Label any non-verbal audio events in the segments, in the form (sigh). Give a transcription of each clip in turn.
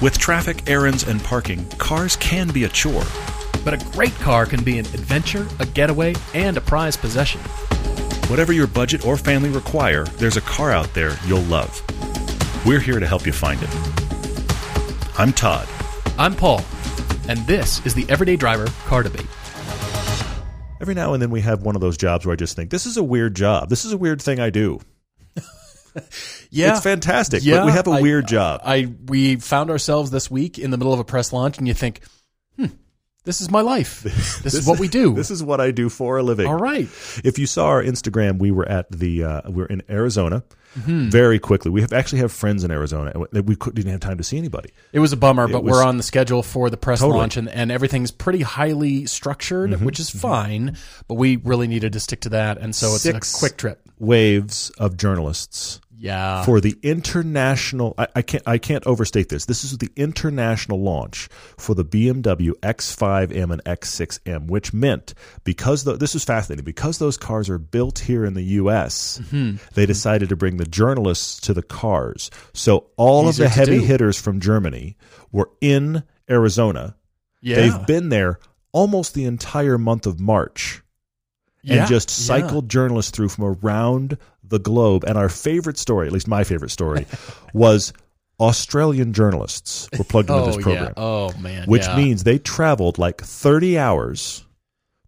With traffic, errands, and parking, cars can be a chore. But a great car can be an adventure, a getaway, and a prized possession. Whatever your budget or family require, there's a car out there you'll love. We're here to help you find it. I'm Todd. I'm Paul, and this is the Everyday Driver Car Debate. Every now and then we have one of those jobs where I just think, this is a weird job. This is a weird thing I do. (laughs) Yeah, It's fantastic, but we have a I- weird job. I we found ourselves this week in the middle of a press launch, and you think, hmm, this is my life. (laughs) This, is what we do. This is what I do for a living. All right. If you saw our Instagram, we were at the uh, we're in Arizona. Mm-hmm. Very quickly, we have actually have friends in Arizona. and We couldn't didn't have time to see anybody. It was a bummer, but was- we're on the schedule for the press Totally. Mm-hmm. launch, and, and everything's pretty highly structured, which is fine. But we really needed to stick to that, and so it's Six a quick trip. Waves of journalists Yeah. for the international. I, I can't I can't overstate this. This is the international launch for the BMW X5M and X6M, which meant because the, this is fascinating because those cars are built here in the U.S. Mm-hmm. They decided to bring the journalists to the cars. So all Easier of the heavy hitters from Germany were in Arizona. yeah. They've been there almost the entire month of March Yeah. and just Yeah. cycled journalists through from around the globe. And our favorite story, at least my favorite story, (laughs) was Australian journalists were plugged into Oh this program, yeah. Oh man. which yeah. means they traveled like 30 hours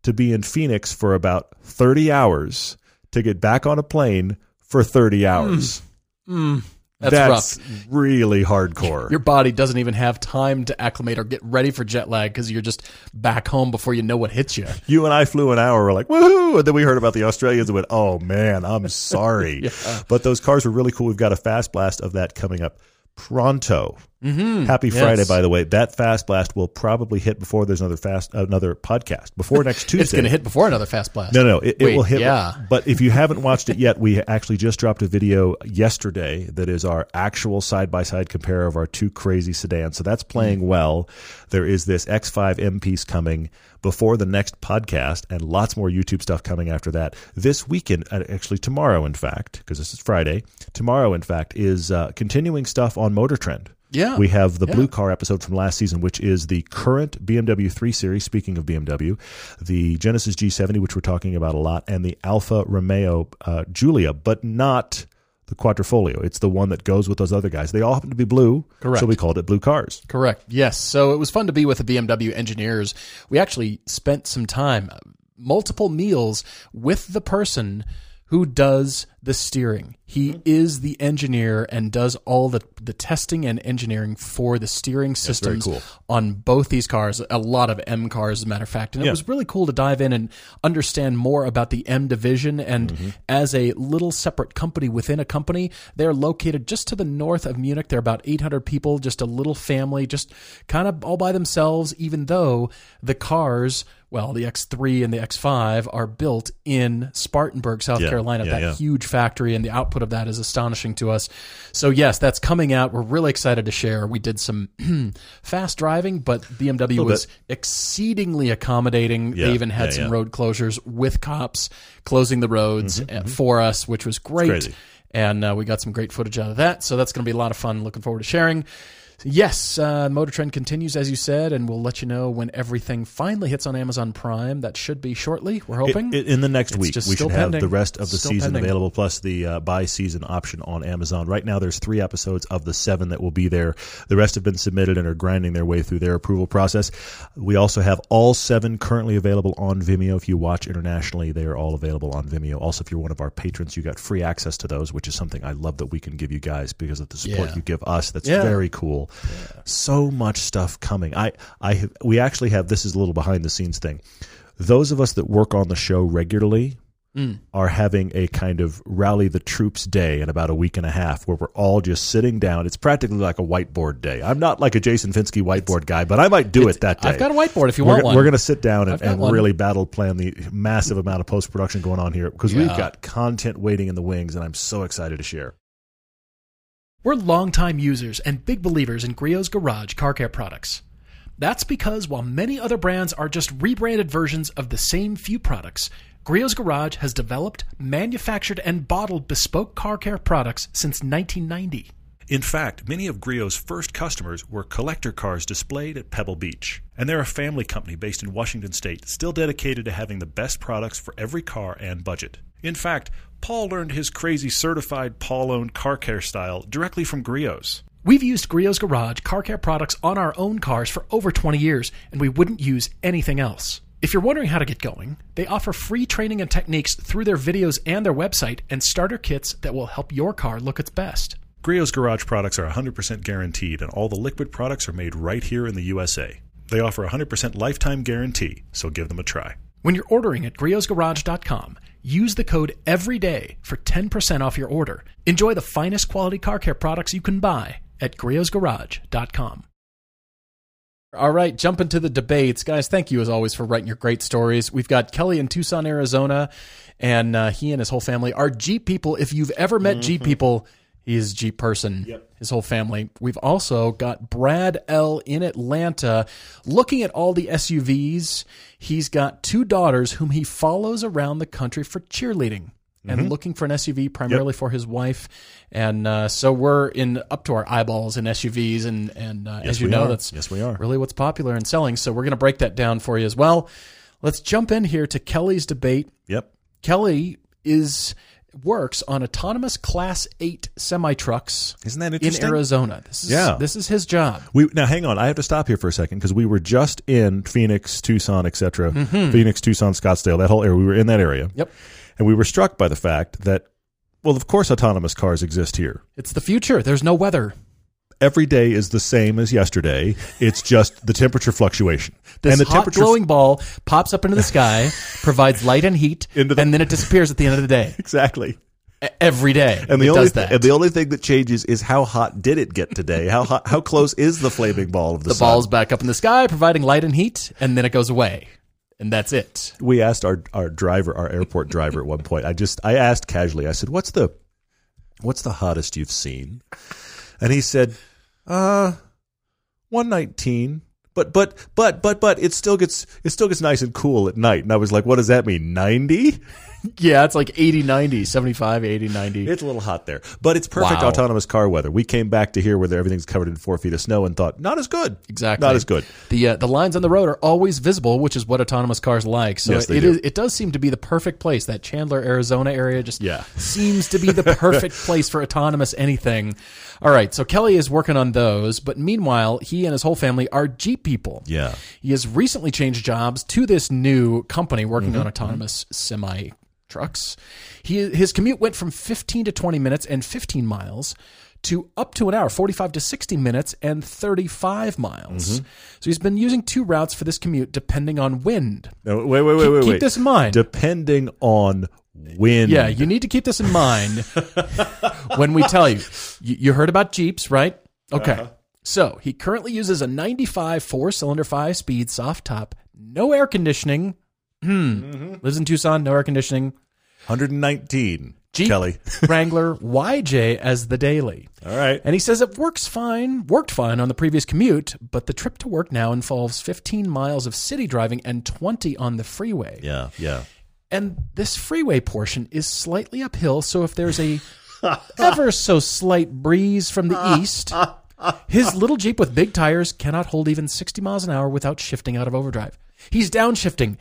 to be in Phoenix for about 30 hours to get back on a plane for 30 hours. Mm, that's, rough. really hardcore. Your body doesn't even have time to acclimate or get ready for jet lag because you're just back home before you know what hits you. You and I flew an hour. We're like, woohoo! And then we heard about the Australians and went, oh man, I'm sorry. (laughs) But those cars were really cool. We've got a fast blast of that coming up pronto. Mm-hmm. Happy Yes. Friday, by the way. That fast blast will probably hit before there's another fast another podcast before (laughs) next Tuesday. It's going to hit before another fast blast. No, no, it, it Wait, will hit. Yeah. But if you haven't watched it yet, we actually just dropped a video yesterday that is our actual side by side compare of our two crazy sedans. So that's playing Mm. well. There is this X5 M piece coming before the next podcast, and lots more YouTube stuff coming after that. This weekend, uh, actually tomorrow, in fact, because this is Friday, tomorrow, in fact, is uh, continuing stuff on Motor Trend. Yeah. We have the Yeah. blue car episode from last season, which is the current BMW 3 Series. Speaking of BMW, the Genesis G70, which we're talking about a lot, and the Alfa Romeo uh, Giulia, but not the Quadrifoglio. It's the one that goes with those other guys. They all happen to be blue, Correct. so we called it blue cars. Correct. Yes. So it was fun to be with the BMW engineers. We actually spent some time, multiple meals with the person who does the steering. He is the engineer and does all the, the testing and engineering for the steering systems cool. on both these cars, a lot of M cars, as a matter of fact. And it was really cool to dive in and understand more about the M division. And Mm-hmm. as a little separate company within a company, they're located just to the north of Munich. They're about 800 people, just a little family, just kind of all by themselves, even though the cars, well, the X3 and the X5 are built in Spartanburg, South Yeah, Carolina, yeah, that yeah. huge factory, and the output of that is astonishing to us. So, yes, that's coming out. We're really excited to share. We did some (clears throat) fast driving, but BMW was exceedingly accommodating. They even had some road closures with cops closing the roads uh, for us, which was great. Mm-hmm. And uh, we got some great footage out of that. So that's going to be a lot of fun. Looking forward to sharing. Yes, uh, Motor Trend continues as you said, and we'll let you know when everything finally hits on Amazon Prime. That should be shortly. We're hoping. I- in the next It's week, we should have pending. the rest of the Still season pending. available, plus the uh, buy season option on Amazon. Right now, there's three episodes of the seven that will be there. The rest have been submitted and are grinding their way through their approval process. We also have all seven currently available on Vimeo. If you watch internationally, they are all available on Vimeo. Also, if you're one of our patrons, you got free access to those, which is something I love that we can give you guys because of the support Yeah. you give us. That's Yeah. very cool. So much stuff coming. I, I, have, we actually have. This is a little behind the scenes thing. Those of us that work on the show regularly mm. are having a kind of rally the troops day in about a week and a half where we're all just sitting down. It's practically like a whiteboard day. I'm not like a Jason Finsky whiteboard guy, but I might do it that day. I've got a whiteboard if you we're, want one. We're going to sit down and, and really battle plan the massive amount of post production going on here because we've got content waiting in the wings, and I'm so excited to share. We're longtime users and big believers in Griot's Garage car care products. That's because while many other brands are just rebranded versions of the same few products, Griot's Garage has developed, manufactured, and bottled bespoke car care products since 1990. In fact, many of Griot's first customers were collector cars displayed at Pebble Beach. And they're a family company based in Washington state, still dedicated to having the best products for every car and budget. In fact, Paul learned his crazy certified Paul owned car care style directly from Griot's. We've used Griot's Garage car care products on our own cars for over 20 years, and we wouldn't use anything else. If you're wondering how to get going, they offer free training and techniques through their videos and their website and starter kits that will help your car look its best. Griot's Garage products are 100% guaranteed, and all the liquid products are made right here in the USA. They offer a 100% lifetime guarantee, so give them a try. When you're ordering at griotsgarage.com, use the code EVERYDAY for 10% off your order. Enjoy the finest quality car care products you can buy at griotsgarage.com. All right, jump into the debates. Guys, thank you as always for writing your great stories. We've got Kelly in Tucson, Arizona, and uh, he and his whole family are Jeep people. If you've ever met Jeep people, he is a Jeep person, Yep. his whole family. We've also got Brad L. in Atlanta looking at all the SUVs. He's got two daughters whom he follows around the country for cheerleading. And looking for an SUV primarily for his wife, and uh, so we're in up to our eyeballs in SUVs, and and uh, as you know, are. that's Yes, we are. really what's popular and selling. So we're going to break that down for you as well. Let's jump in here to Kelly's debate. Yep. Kelly is works on autonomous Class Eight semi trucks Isn't that interesting? in? Arizona. This is Yeah. this is his job. We now hang on. I have to stop here for a second because we were just in Phoenix, Tucson, etc. Mm-hmm. Phoenix, Tucson, Scottsdale, that whole area. We were in that area. Yep. and we were struck by the fact that, well, of course, autonomous cars exist here. It's the future. There's no weather. Every day is the same as yesterday. It's just the temperature fluctuation, This and the hot temperature glowing ball pops up into the sky, provides light and heat, the- and then it disappears at the end of the day. (laughs) exactly. Every day, And the it only does that. and the only thing that changes is how hot did it get today? How hot, how close is the flaming ball of the, sun? the sun? ball's back up in the sky, providing light and heat, and then it goes away, and that's it. we asked our our driver, our airport driver, at one point. I just I asked casually. I said, "What's the what's the hottest you've seen?" And he said, "Uh, one nineteen." But but but but but it still gets it still gets nice and cool at night. And I was like, "What does that mean? Ninety? Yeah, it's like 80, 90, 75, 80, 90. It's a little hot there, but it's perfect Wow. autonomous car weather. We came back to here where everything's covered in four feet of snow and thought, not as good. Exactly. not as good. The uh, the lines on the road are always visible, which is what autonomous cars like. So Yes, it do. is- it does seem to be the perfect place. That Chandler, Arizona area just Yeah. seems to be the (laughs) perfect place for autonomous anything. All right, so Kelly is working on those, but meanwhile, he and his whole family are Jeep people. Yeah. He has recently changed jobs to this new company working Mm-hmm. on autonomous semi trucks. He his commute went from 15 to 20 minutes and 15 miles to up to an hour, 45 to 60 minutes and 35 miles. Mm-hmm. So he's been using two routes for this commute depending on wind. No, wait, wait, wait, Keep- wait, keep wait. this in mind. Depending on wind. Yeah, you need to keep this in mind (laughs) when we tell you. you. You heard about Jeeps, right? Okay. Uh-huh. So he currently uses a 95 four cylinder five speed soft top, no air conditioning. Hmm. Mm-hmm. Lives in Tucson, no air conditioning. 119. Jeep Kelly. (laughs) Wrangler YJ as the daily. All right. And he says it works fine, worked fine on the previous commute, but the trip to work now involves 15 miles of city driving and 20 on the freeway. Yeah, yeah. And this freeway portion is slightly uphill, so if there's a (laughs) ever so slight breeze from the (laughs) east, his little Jeep with big tires cannot hold even 60 miles an hour without shifting out of overdrive. He's downshifting.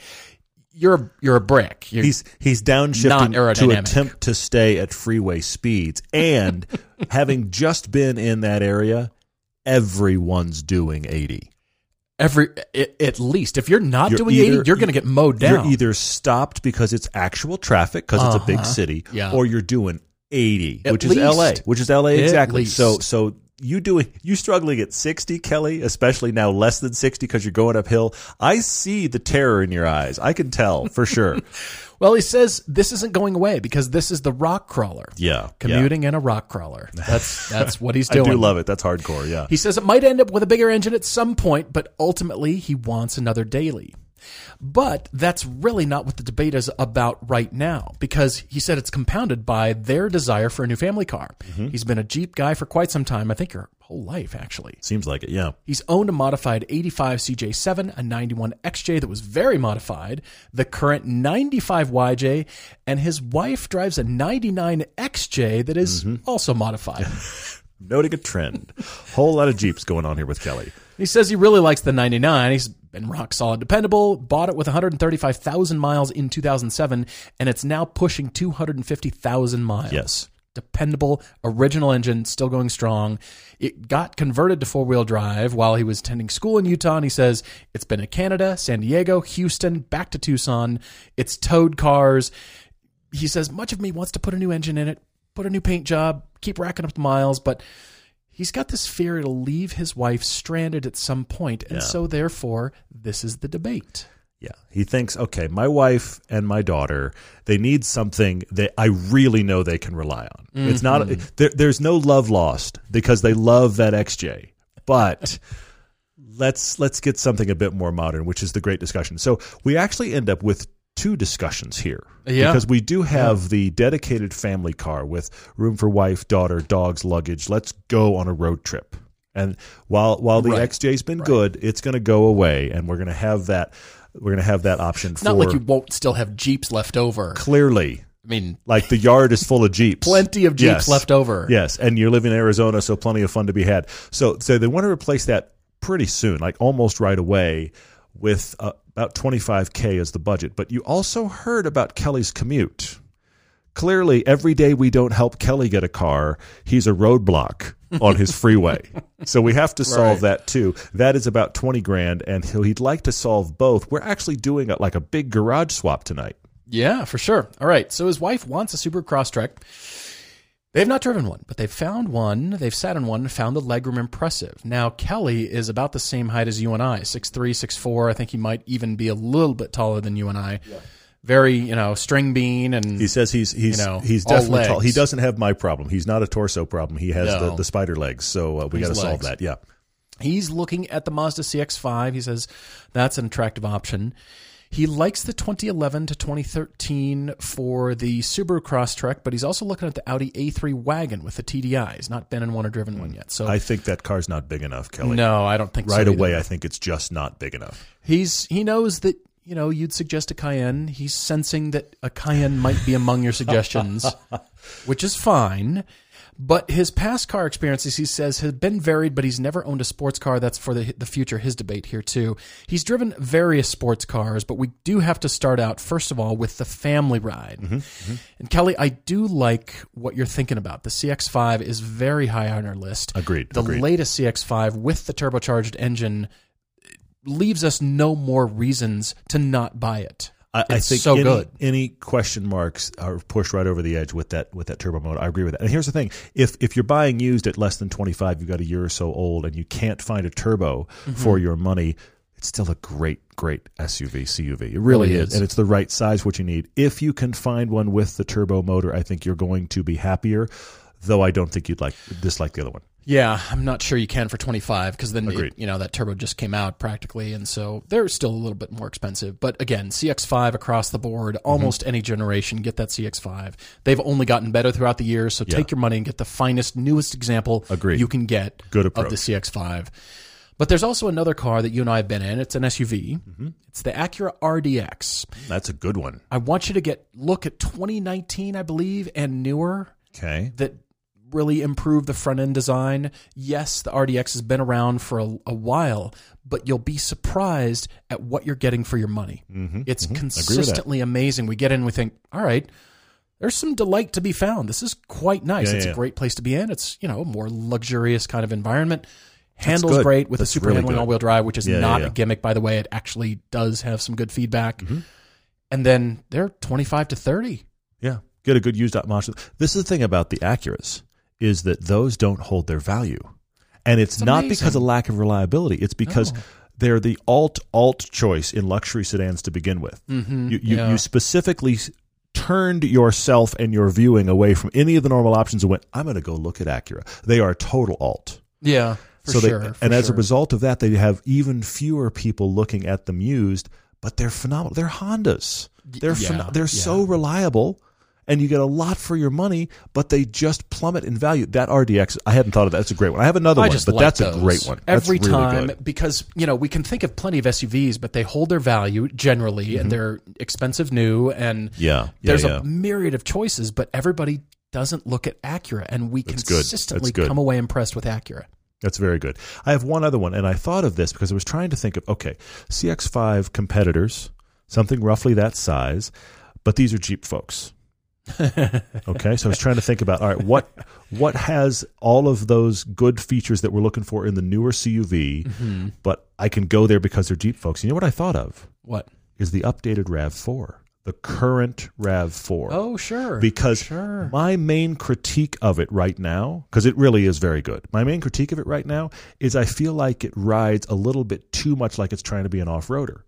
You're you're a brick. You're, He's he's downshifting to attempt to stay at freeway speeds, and (laughs) having just been in that area, everyone's doing eighty. every at least if you're not You're doing either- 80, you're going to get mowed down. You're either stopped because it's actual traffic because it's a big uh-huh. city, Yeah. or you're doing eighty, At which is L.A., which is L.A. Exactly. least. So so you doing you struggling at sixty, Kelly, especially now less than sixty because you're going uphill. I see the terror in your eyes. I can tell for sure. (laughs) well, he says this isn't going away because this is the rock crawler. Yeah, Commuting in a rock crawler. That's (laughs) that's what he's doing. I do love it. That's hardcore. Yeah. He says it might end up with a bigger engine at some point, but ultimately he wants another daily. But that's really not what the debate is about right now, because he said it's compounded by their desire for a new family car. Mm-hmm. He's been a Jeep guy for quite some time, I think your whole life, actually. Seems like it. Yeah. He's owned a modified 85 CJ7, a 91 XJ that was very modified, the current 95 YJ, and his wife drives a 99 XJ that is also modified. (laughs) Noting a trend. Whole lot of Jeeps going on here with Kelly. He says he really likes the 99. He's been rock solid dependable, bought it with 135,000 miles in 2007, and it's now pushing 250,000 miles. Yes. Dependable, original engine, still going strong. It got converted to four wheel drive while he was attending school in Utah. And he says it's been to Canada, San Diego, Houston, back to Tucson. It's towed cars. He says much of me wants to put a new engine in it, put a new paint job, keep racking up the miles, but he's got this fear it'll leave his wife stranded at some point, and Yeah. so therefore this is the debate. Yeah. He thinks, okay, my wife and my daughter, they need something that I really know they can rely on. It's not, mm-hmm. there, there's no love lost because they love that XJ. But (laughs) let's let's get something a bit more modern, which is the great discussion. So we actually end up with two discussions here. Yeah. Because we do have the dedicated family car with room for wife, daughter, dogs, luggage. Let's go on a road trip. And while while the Right. XJ's been good, it's going to go away, and we're going to have that. We're going to have that option It's for not like you won't still have Jeeps left over. clearly. I mean, Like the yard is full of (laughs) Jeeps. plenty of Jeeps Yes. left over. Yes, and you're living in Arizona, so plenty of fun to be had. So, so they want to replace that pretty soon, like almost right away, with uh, about 25k is the budget. But you also heard about Kelly's commute. Clearly, every day we don't help Kelly get a car, he's a roadblock on his freeway. (laughs) so we have to solve Right. that too. That is about 20 grand, and he'd like to solve both. We're actually doing a, like a big garage swap tonight. Yeah, for sure. All right. So his wife wants a Subaru Crosstrek. They've not driven one, but they've found one. They've sat in one, found the legroom impressive. Now, Kelly is about the same height as you and I, 6'3", 6'4". I think he might even be a little bit taller than you and I. Very, you know, string bean and He says he's he's You know, he's definitely tall. He doesn't have my problem. He's not a torso problem. He has the, No. the spider legs. So uh, we got to solve that. Yeah. He's looking at the Mazda CX-5. He says that's an attractive option. He likes the 2011 to 2013 for the Subaru Crosstrek, but he's also looking at the Audi A3 wagon with the TDI. He's not been in one or driven one hmm. yet. So I think that car's not big enough, Kelly. no, I don't think so right either. away, I think it's just not big enough. He's he knows that you know you'd suggest a Cayenne. He's sensing that a Cayenne might be among your suggestions, (laughs) which is fine. But his past car experiences, he says, have been varied, but he's never owned a sports car. That's for the, the future, his debate here, too. He's driven various sports cars, but we do have to start out, first of all, with the family ride. Mm-hmm, mm-hmm. And Kelly, I do like what you're thinking about. The CX5 is very high on our list. Agreed, The agreed. latest CX5 with the turbocharged engine leaves us no more reasons to not buy it. I, I think so any, good. any question marks are pushed right over the edge with that with that turbo mode. I agree with that. And here's the thing: if if you're buying used at less than 25, you've got a year or so old, and you can't find a turbo Mm-hmm. for your money. It's still a great, great SUV, CUV. It really, is. is. and it's the right size what you need. If you can find one with the turbo motor, I think you're going to be happier. Though I don't think you'd like dislike the other one. Yeah, I'm not sure you can for 25 because then it- you know that turbo just came out practically, and so they're still a little bit more expensive. But again, CX5 across the board, Mm-hmm. almost any generation, get that CX5. They've only gotten better throughout the years, so take your money and get the finest, newest example Agreed. you can get Good of the. CX5. But there's also another car that you and I have been in. It's an SUV. Mm-hmm. It's the Acura RDX. That's a good one. I want you to get look at 2019, I believe, and newer Okay. that really improve the front end design. Yes, the RDX has been around for a, a while, but you'll be surprised at what you're getting for your money. Mm-hmm. It's that. consistently amazing. We get in, we think, all right, there's some delight to be found. This is quite nice. Yeah, it's yeah. a great place to be in. It's you know a more luxurious kind of environment. Handles great with That's a super really handling all wheel drive, which is not a gimmick, by the way. It actually does have some good feedback. Mm-hmm. And then they're 25 to 30. Yeah, get a good used option. This is the thing about the Acuras is that those don't hold their value, and it's, It's not because of lack of reliability. It's because No. they're the alt alt choice in luxury sedans to begin with. Mm-hmm. You you, yeah. you specifically turned yourself and your viewing away from any of the normal options and went, "I'm going to go look at Acura." They are total alt. yeah, for so they, sure. and as a result of that, they have even fewer people looking at them used. But they're phenomenal. They're Hondas. They're yeah, phen- they're yeah. so reliable, and you get a lot for your money. But they just plummet in value. That RDX, I hadn't thought of that. That's a great one. I have another I one, but like that's a great one. Every really time good. because you know we can think of plenty of SUVs, but they hold their value generally, and they're expensive new, and Mm-hmm. Yeah, yeah, there's yeah. a myriad of choices, but everybody doesn't look at Acura, and we That's. Consistently come away impressed with Acura. That's very good. I have one other one, and I thought of this because I was trying to think of okay, CX5 competitors, something roughly that size, but these are Jeep folks. Okay, so I was trying to think about all right, what what has all of those good features that we're looking for in the newer CUV, Mm-hmm. but I can go there because they're Jeep folks. You know what I thought of What? is the updated Rav Four, the current Rav Four. Oh, sure. because sure. my main critique of it right now because it really is very good my main critique of it right now is i feel like it rides a little bit too much like it's trying to be an off-roader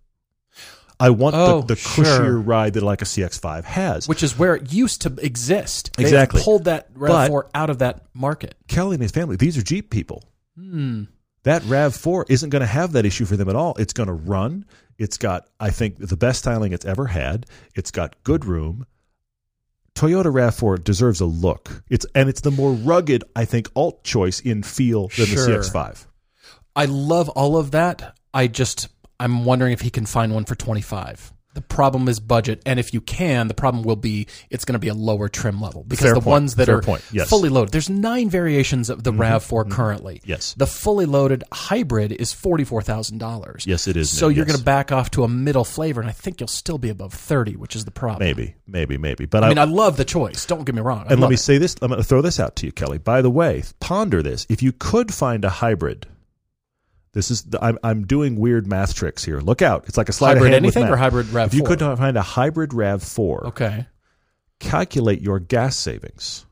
i want Oh, the, the sure. cushier ride that like a cx5 has which is where it used to exist. They Exactly. pulled that RAV4 out of that market. kelly and his family these are jeep people Hmm. that rav4 isn't going to have that issue for them at all it's going to run it's got i think the best styling it's ever had it's got good room Toyota RAV4 deserves a look. It's and it's the more rugged, I think, alt choice in feel than Sure. the CX5. I love all of that. I just I'm wondering if he can find one for 25. The problem is budget, and if you can, the problem will be it's going to be a lower trim level because Fair the point. ones that Fair are point. Yes. Mm-hmm. fully loaded. There's nine variations of the Rav4 currently. Yes. the fully loaded hybrid is forty four thousand dollars. Yes, it is So now, you're yes. going to back off to a middle flavor, and I think you'll still be above thirty, which is the problem. Maybe, maybe, maybe. But I I, mean, I love the choice. Don't get me wrong. I and let me it. say this. I'm going to throw this out to you, Kelly. By the way, ponder this. If you could find a hybrid, this is the, I'm I'm doing weird math tricks here. Look out! It's like a slide hybrid of hand with anything or hybrid Rav4. If you could find a hybrid Rav Four, okay. calculate your gas savings,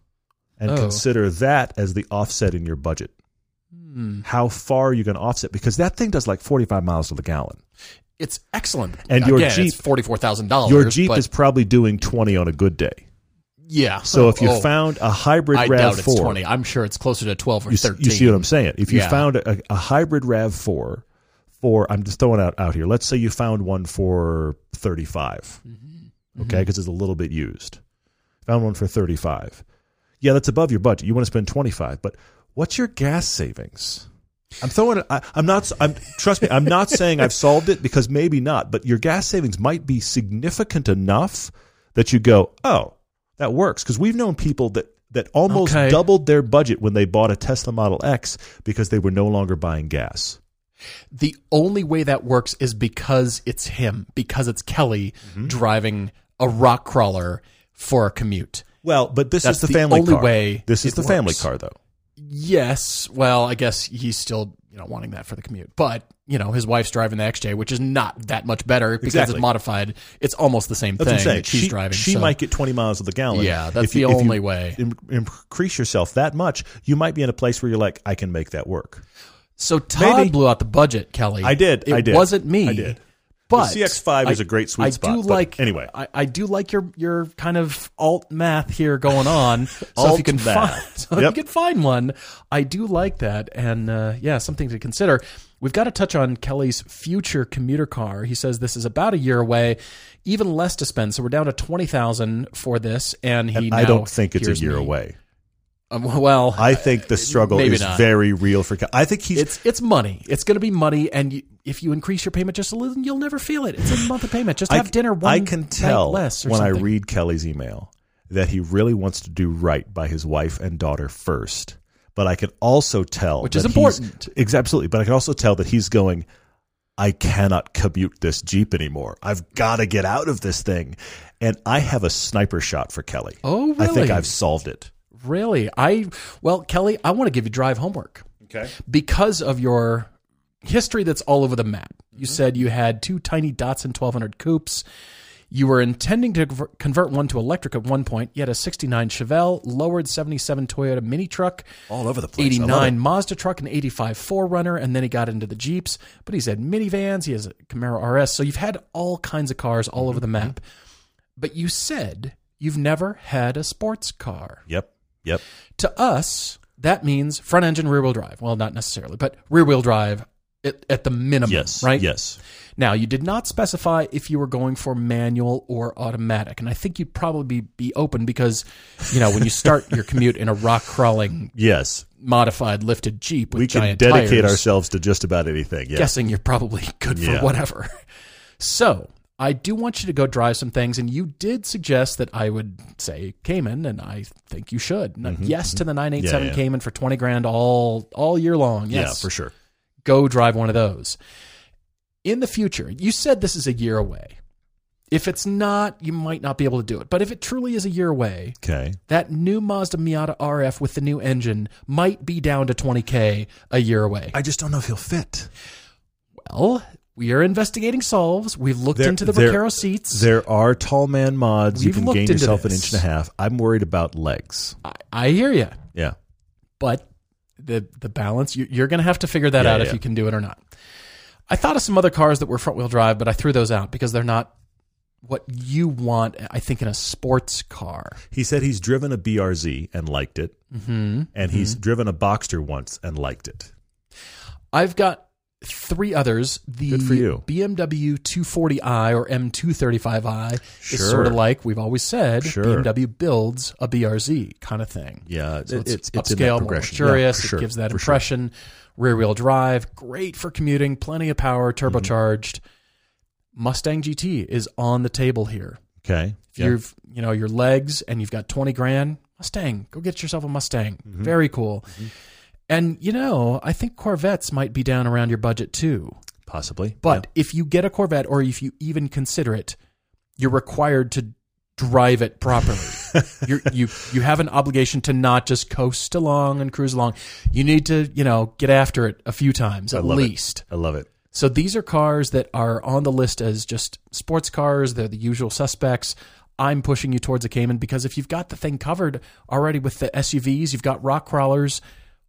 and Oh. consider that as the offset in your budget. Hmm. How far are you going to offset? Because that thing does like 45 miles to the gallon. It's excellent. And your Jeep- forty four thousand dollars. Your Jeep is probably doing 20 on a good day. Yeah. So if you Oh, found a hybrid I Rav doubt it's twenty. I'm sure it's closer to twelve or You, thirteen. you see what I'm saying? If you Yeah. found a, a hybrid Rav four, for I'm just throwing out out here. Let's say you found one for 35, Mm-hmm. okay, because it's a little bit used. Found one for 35. Yeah, that's above your budget. You want to spend 25, but what's your gas savings? I'm throwing it. I, I'm not. I'm trust me. I'm not (laughs) saying I've solved it because maybe not. But your gas savings might be significant enough that you go, oh, that works. Because we've known people that that almost Okay. doubled their budget when they bought a Tesla Model X because they were no longer buying gas. The only way that works is because it's him, because it's Kelly Mm-hmm. driving a rock crawler for a commute. Well, but this That's is the, the family only car. way This is it the family car, though. Yes, well, I guess he's still you know wanting that for the commute, but you know his wife's driving the XJ, which is not that much better because Exactly. it's modified. It's almost the same That's thing what I'm saying. that she's she, driving. She so- might get 20 miles of the gallon. Yeah, that's If the if you only way. Increase yourself that much, you might be in a place where you're like, I can make that work. So Todd Maybe. blew out the budget, Kelly. I did. It I did. It wasn't me. I did. But The CX-5 is a great sweet I spot, do like anyway. I, I do like your your kind of alt math here going on. (laughs) so if you can math. find (laughs) so if you can find one, I do like that, and uh, yeah, something to consider. We've got to touch on Kelly's future commuter car. He says this is about a year away, even less to spend. So we're down to twenty thousand for this, and he. I now don't think it's a year me. away. Um, (laughs) well, I think the struggle maybe is not. very real for. Kel- I think he's. it's it's money. It's going to be money, and you, if you increase your payment just a little, you'll never feel it. It's a month of payment. Just I, have dinner one I can tell when I read Kelly's email that he really wants to do right by his wife and daughter first. But I can also tell Which is important. Absolutely, but I can also tell that he's going. I cannot commute this Jeep anymore. I've got to get out of this thing. And I have a sniper shot for Kelly. Oh, I think? I've solved it. Really? I well, Kelly, I want to give you drive homework Okay. because of your history that's all over the map. You Mm-hmm. said you had two tiny dots Datsun 1200 coupes. You were intending to convert one to electric at one point. You had a 69 Chevelle, lowered 77 Toyota mini truck, All over the place. 89. Mazda truck, and 85 4Runner, and then he got into the Jeeps. But he's had minivans, he has a Camaro RS. So you've had all kinds of cars all over the Mm-hmm. map. But you said you've never had a sports car. Yep. Yep. To us, that means front engine, rear wheel drive. Well, not necessarily, but rear wheel drive at, at the minimum, Yes. right? Yes. Now, you did not specify if you were going for manual or automatic, and I think you'd probably be, open because, you know, when you start your commute in a rock crawling Yes. modified lifted Jeep with We can dedicate tires, ourselves to just about anything. Yeah. guessing you're probably good for Yeah. whatever. So I do want you to go drive some things, and you did suggest that I would say Cayman, and I think you should. Yes to the 987 Mm-hmm, Yeah, yeah. Cayman for 20 grand all all year long. Yes, Yeah, for sure. go drive one of those. In the future, you said this is a year away. If it's not, you might not be able to do it. But if it truly is a year away, Okay. that new Mazda Miata RF with the new engine might be down to 20K a year away. I just don't know if he'll fit. well, we are investigating solves. We've looked There- into the there- Recaro seats. There are tall man mods. you We've can gain yourself an inch and a half. I'm worried about legs. I, I hear you. Yeah. but the the balance you, you're going to have to figure that Yeah, out if you can do it or not. I thought of some other cars that were front wheel drive, but I threw those out because they're not what you want. I think in a sports car. He said he's driven a BRZ and liked it, Mm-hmm. and he's driven a Boxster once and liked it. I've got three others. The Good for you. BMW 240i or M235i Sure. is sort of like we've always said. Sure. BMW builds a BRZ kind of thing. Yeah, So it- it's, it's it's in that upscale, more progression. Yeah, luxurious. for sure, It gives that for sure. impression. Rear wheel drive, great for commuting, plenty of power, Mm-hmm. turbocharged. Mustang GT is on the table here. Okay. If Yeah. you've you know your legs and you've got twenty grand, Mustang, go get yourself a Mustang. Mm-hmm. Very cool. And you know, I think Corvettes might be down around your budget too. Possibly. But if you get a Corvette, or if you even consider it, you're required to drive it properly. (laughs) you're, you you have an obligation to not just coast along and cruise along. You need to you know get after it a few times at love it. least. I love it. So these are cars that are on the list as just sports cars. They're the usual suspects. I'm pushing you towards a Cayman because if you've got the thing covered already with the SUVs, you've got rock crawlers.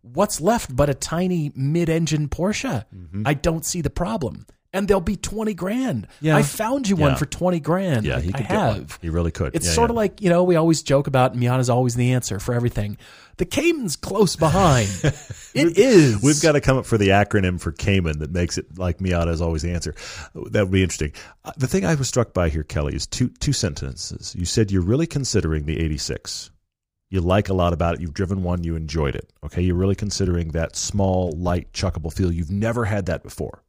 What's left but a tiny mid-engine Porsche? I don't see the problem. And they'll be 20 grand. Yeah. I found you one for 20 grand. Yeah, he I could one. have. He really could. It's Yeah, sort yeah. of like, you know, we always joke about Miata's always the answer for everything. The Cayman's close behind. (laughs) it is. We've got to come up for the acronym for Cayman that makes it like Miata is always the answer. That would be interesting. Uh, The thing I was struck by here, Kelly, is two two sentences. You said you're really considering the 86. You like a lot about it. You've driven one. You enjoyed it. Okay, you're really considering that small, light, chuckable feel. You've never had that before.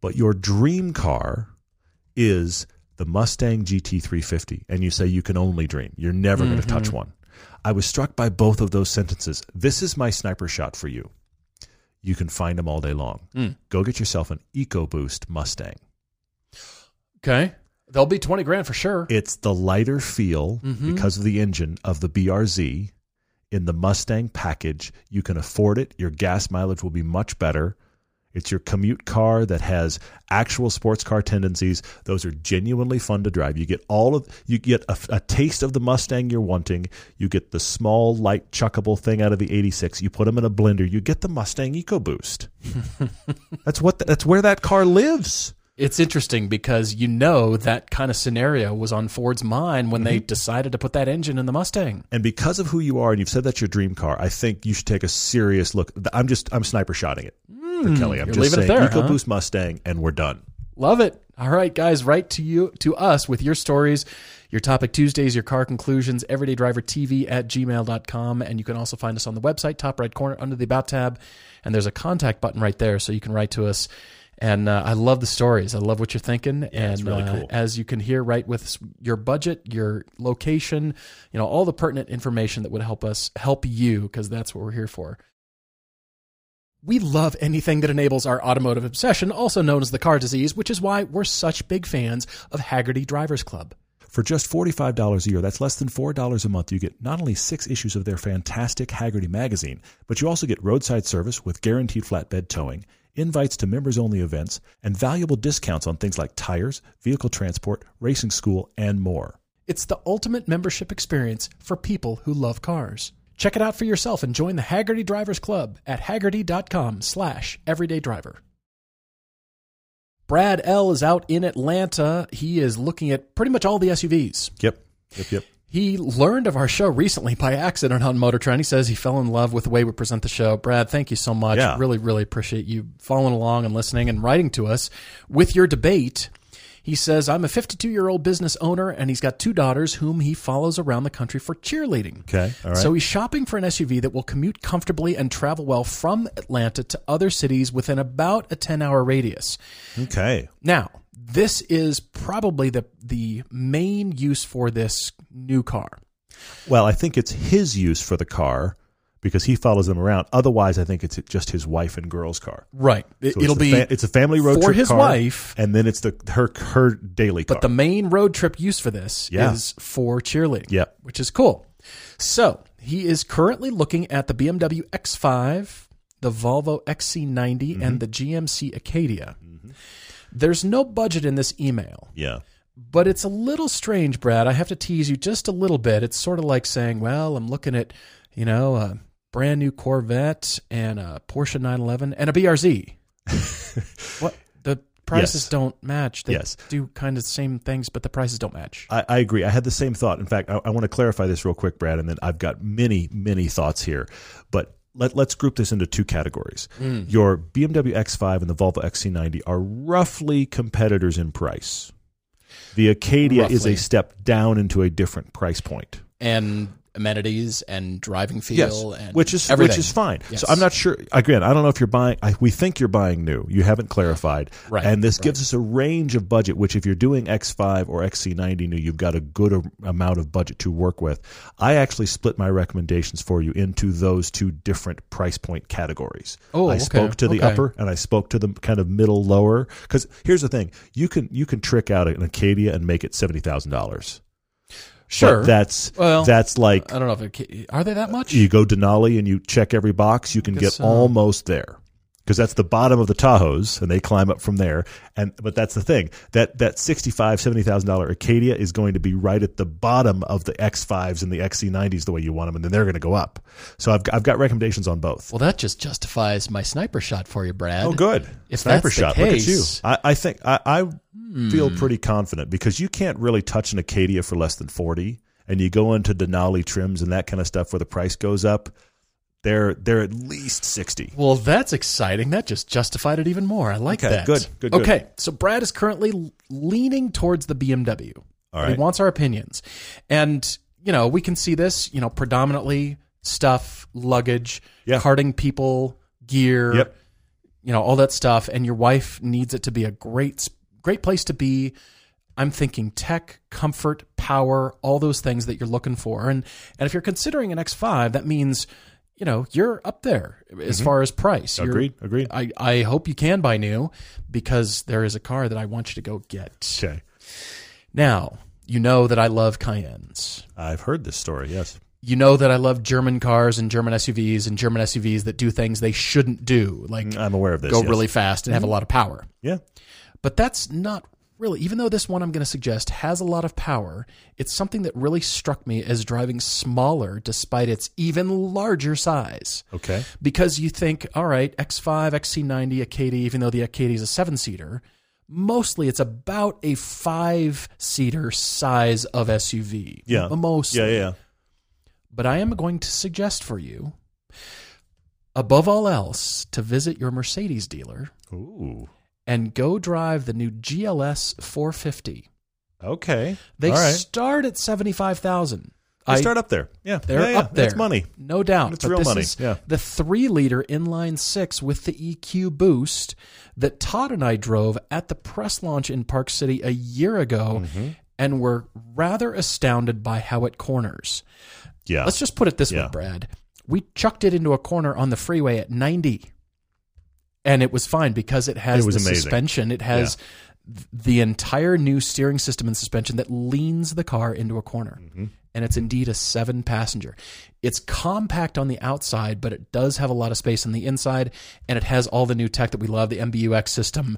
But your dream car is the Mustang GT350, and you say you can only dream. You're never going to touch mm-hmm. one. I was struck by both of those sentences. This is my sniper shot for you. You can find them all day long. Mm. Go get yourself an EcoBoost Mustang. okay. They'll be 20 grand for sure. It's the lighter feel mm-hmm. because of the engine of the BRZ in the Mustang package. You can afford it. Your gas mileage will be much better. It's your commute car that has actual sports car tendencies. Those are genuinely fun to drive. You get all of you get a, a taste of the Mustang you're wanting. You get the small, light, chuckable thing out of the '86. You put them in a blender. You get the Mustang EcoBoost. (laughs) that's what that's where that car lives. It's interesting because you know that kind of scenario was on Ford's mind when they Mm-hmm. decided to put that engine in the Mustang. And because of who you are, and you've said that's your dream car, I think you should take a serious look. I'm just I'm sniper shotting it for Kelly. I'm just leaving it saying there, huh? EcoBoost Mustang, and we're done. Love it. All right, guys, write to you to us with your stories, your topic Tuesdays, your car conclusions, everydaydrivertv at gmail.com. And you can also find us on the website, top right corner under the About tab. And there's a contact button right there, so you can write to us. And uh, I love the stories. I love what you're thinking. and it's really uh, cool. as you can hear, right with your budget, your location, you know, all the pertinent information that would help us help you, because that's what we're here for. We love anything that enables our automotive obsession, also known as the car disease, which is why we're such big fans of Hagerty Drivers Club. For just $45 a year, that's less than $4 a month, you get not only six issues of their fantastic Hagerty magazine, but you also get roadside service with guaranteed flatbed towing, invites to members only events, and valuable discounts on things like tires, vehicle transport, racing school, and more. It's the ultimate membership experience for people who love cars. Check it out for yourself and join the Hagerty Drivers Club at hagerty.com slash everydaydriver. Brad L. is out in Atlanta. He is looking at pretty much all the SUVs. Yep. Yep, yep. He learned of our show recently by accident on Motor Trend. He says he fell in love with the way we present the show. Brad, thank you so much. Yeah. Really, really appreciate you following along and listening and writing to us with your debate. He says, I'm a 52 year old business owner and he's got two daughters whom he follows around the country for cheerleading. Okay. All right. So he's shopping for an SUV that will commute comfortably and travel well from Atlanta to other cities within about a 10 hour radius. okay. Now, this is probably the the main use for this new car. Well, I think it's his use for the car because he follows them around. Otherwise, I think it's just his wife and girl's car. Right. It, so will be fa- it's a family road for trip his car, wife, and then it's the her her daily car. but the main road trip use for this Yeah. is for cheerleading. Yep. Which is cool. So he is currently looking at the BMW X5, the Volvo XC90, Mm-hmm. and the GMC Acadia. There's no budget in this email. yeah. But it's a little strange, Brad. I have to tease you just a little bit. It's sort of like saying, well, I'm looking at, you know, a brand new Corvette and a Porsche 911 and a BRZ. (laughs) what? The prices Yes. don't match. They Yes. do kind of the same things, but the prices don't match. I, I agree. I had the same thought. In fact, I, I want to clarify this real quick, Brad, and then I've got many, many thoughts here. But let, let's group this into two categories. Mm. Your BMW X5 and the Volvo XC90 are roughly competitors in price. The Acadia is a step down into a different price point. And amenities and driving feel yes, and which is everything. which is fine. Yes. So I'm not sure again, I don't know if you're buying I, we think you're buying new. You haven't clarified. Right. And this right. gives us a range of budget which if you're doing X5 or XC90 new, you've got a good amount of budget to work with. I actually split my recommendations for you into those two different price point categories. Oh, I okay. spoke to the okay. upper and I spoke to the kind of middle lower cuz here's the thing, you can you can trick out an Acadia and make it $70,000. Sure. But that's well, that's like I don't know if it, are they that much. You go Denali and you check every box. You can get almost there. Because that's the bottom of the Tahoes, and they climb up from there. And but that's the thing that that sixty five seventy thousand dollar Acadia is going to be right at the bottom of the X fives and the XC nineties the way you want them, and then they're going to go up. So I've I've got recommendations on both. well, that just justifies my sniper shot for you, Brad. Oh, good. If Sniper shot. Look at you. I, I think I, I Hmm. feel pretty confident because you can't really touch an Acadia for less than forty, and you go into Denali trims and that kind of stuff where the price goes up. They're they're at least sixty. Well, that's exciting. That just justified it even more. I like Okay, that. good, good, good. Okay, so Brad is currently leaning towards the BMW. All He wants our opinions. And, you know, we can see this, you know, predominantly stuff, luggage, Yeah. carting people, gear, Yep. you know, all that stuff. And your wife needs it to be a great, great place to be. I'm thinking tech, comfort, power, all those things that you're looking for. And and if you're considering an X5, that means, you know, you're up there as far as price. You're- Mm-hmm. Agreed. Agreed. I, I hope you can buy new because there is a car that I want you to go get. Okay. Now, you know that I love Cayennes. I've heard this story. Yes. You know that I love German cars and German SUVs and German SUVs that do things they shouldn't do, like I'm aware of this. go yes. Mm-hmm. really fast and have a lot of power. Yeah. But that's not really, even though this one I'm going to suggest has a lot of power, it's something that really struck me as driving smaller despite its even larger size. Okay. Because you think, all right, X5, XC90, Acadia, even though the Acadia is a seven seater, mostly it's about a five seater size of SUV. Yeah. Mostly. Yeah. Yeah. But I am going to suggest for you, above all else, to visit your Mercedes dealer Ooh. And go drive the new GLS 450. Okay. They All right. start at 75,000. They I- start up there. Yeah. They're yeah, yeah. up there. That's money. No doubt. It's but real this money, yeah. the three liter inline six with the EQ boost that Todd and I drove at the press launch in Park City a year ago Mm-hmm. and were rather astounded by how it corners. Yeah. Let's just put it this Yeah. way, Brad. We chucked it into a corner on the freeway at 90. And it was fine because it has It the amazing. suspension. It has th- the entire new steering system and suspension that leans the car into a corner. Mm-hmm. And it's indeed a seven passenger. It's compact on the outside, but it does have a lot of space on the inside. And it has all the new tech that we love the MBUX system,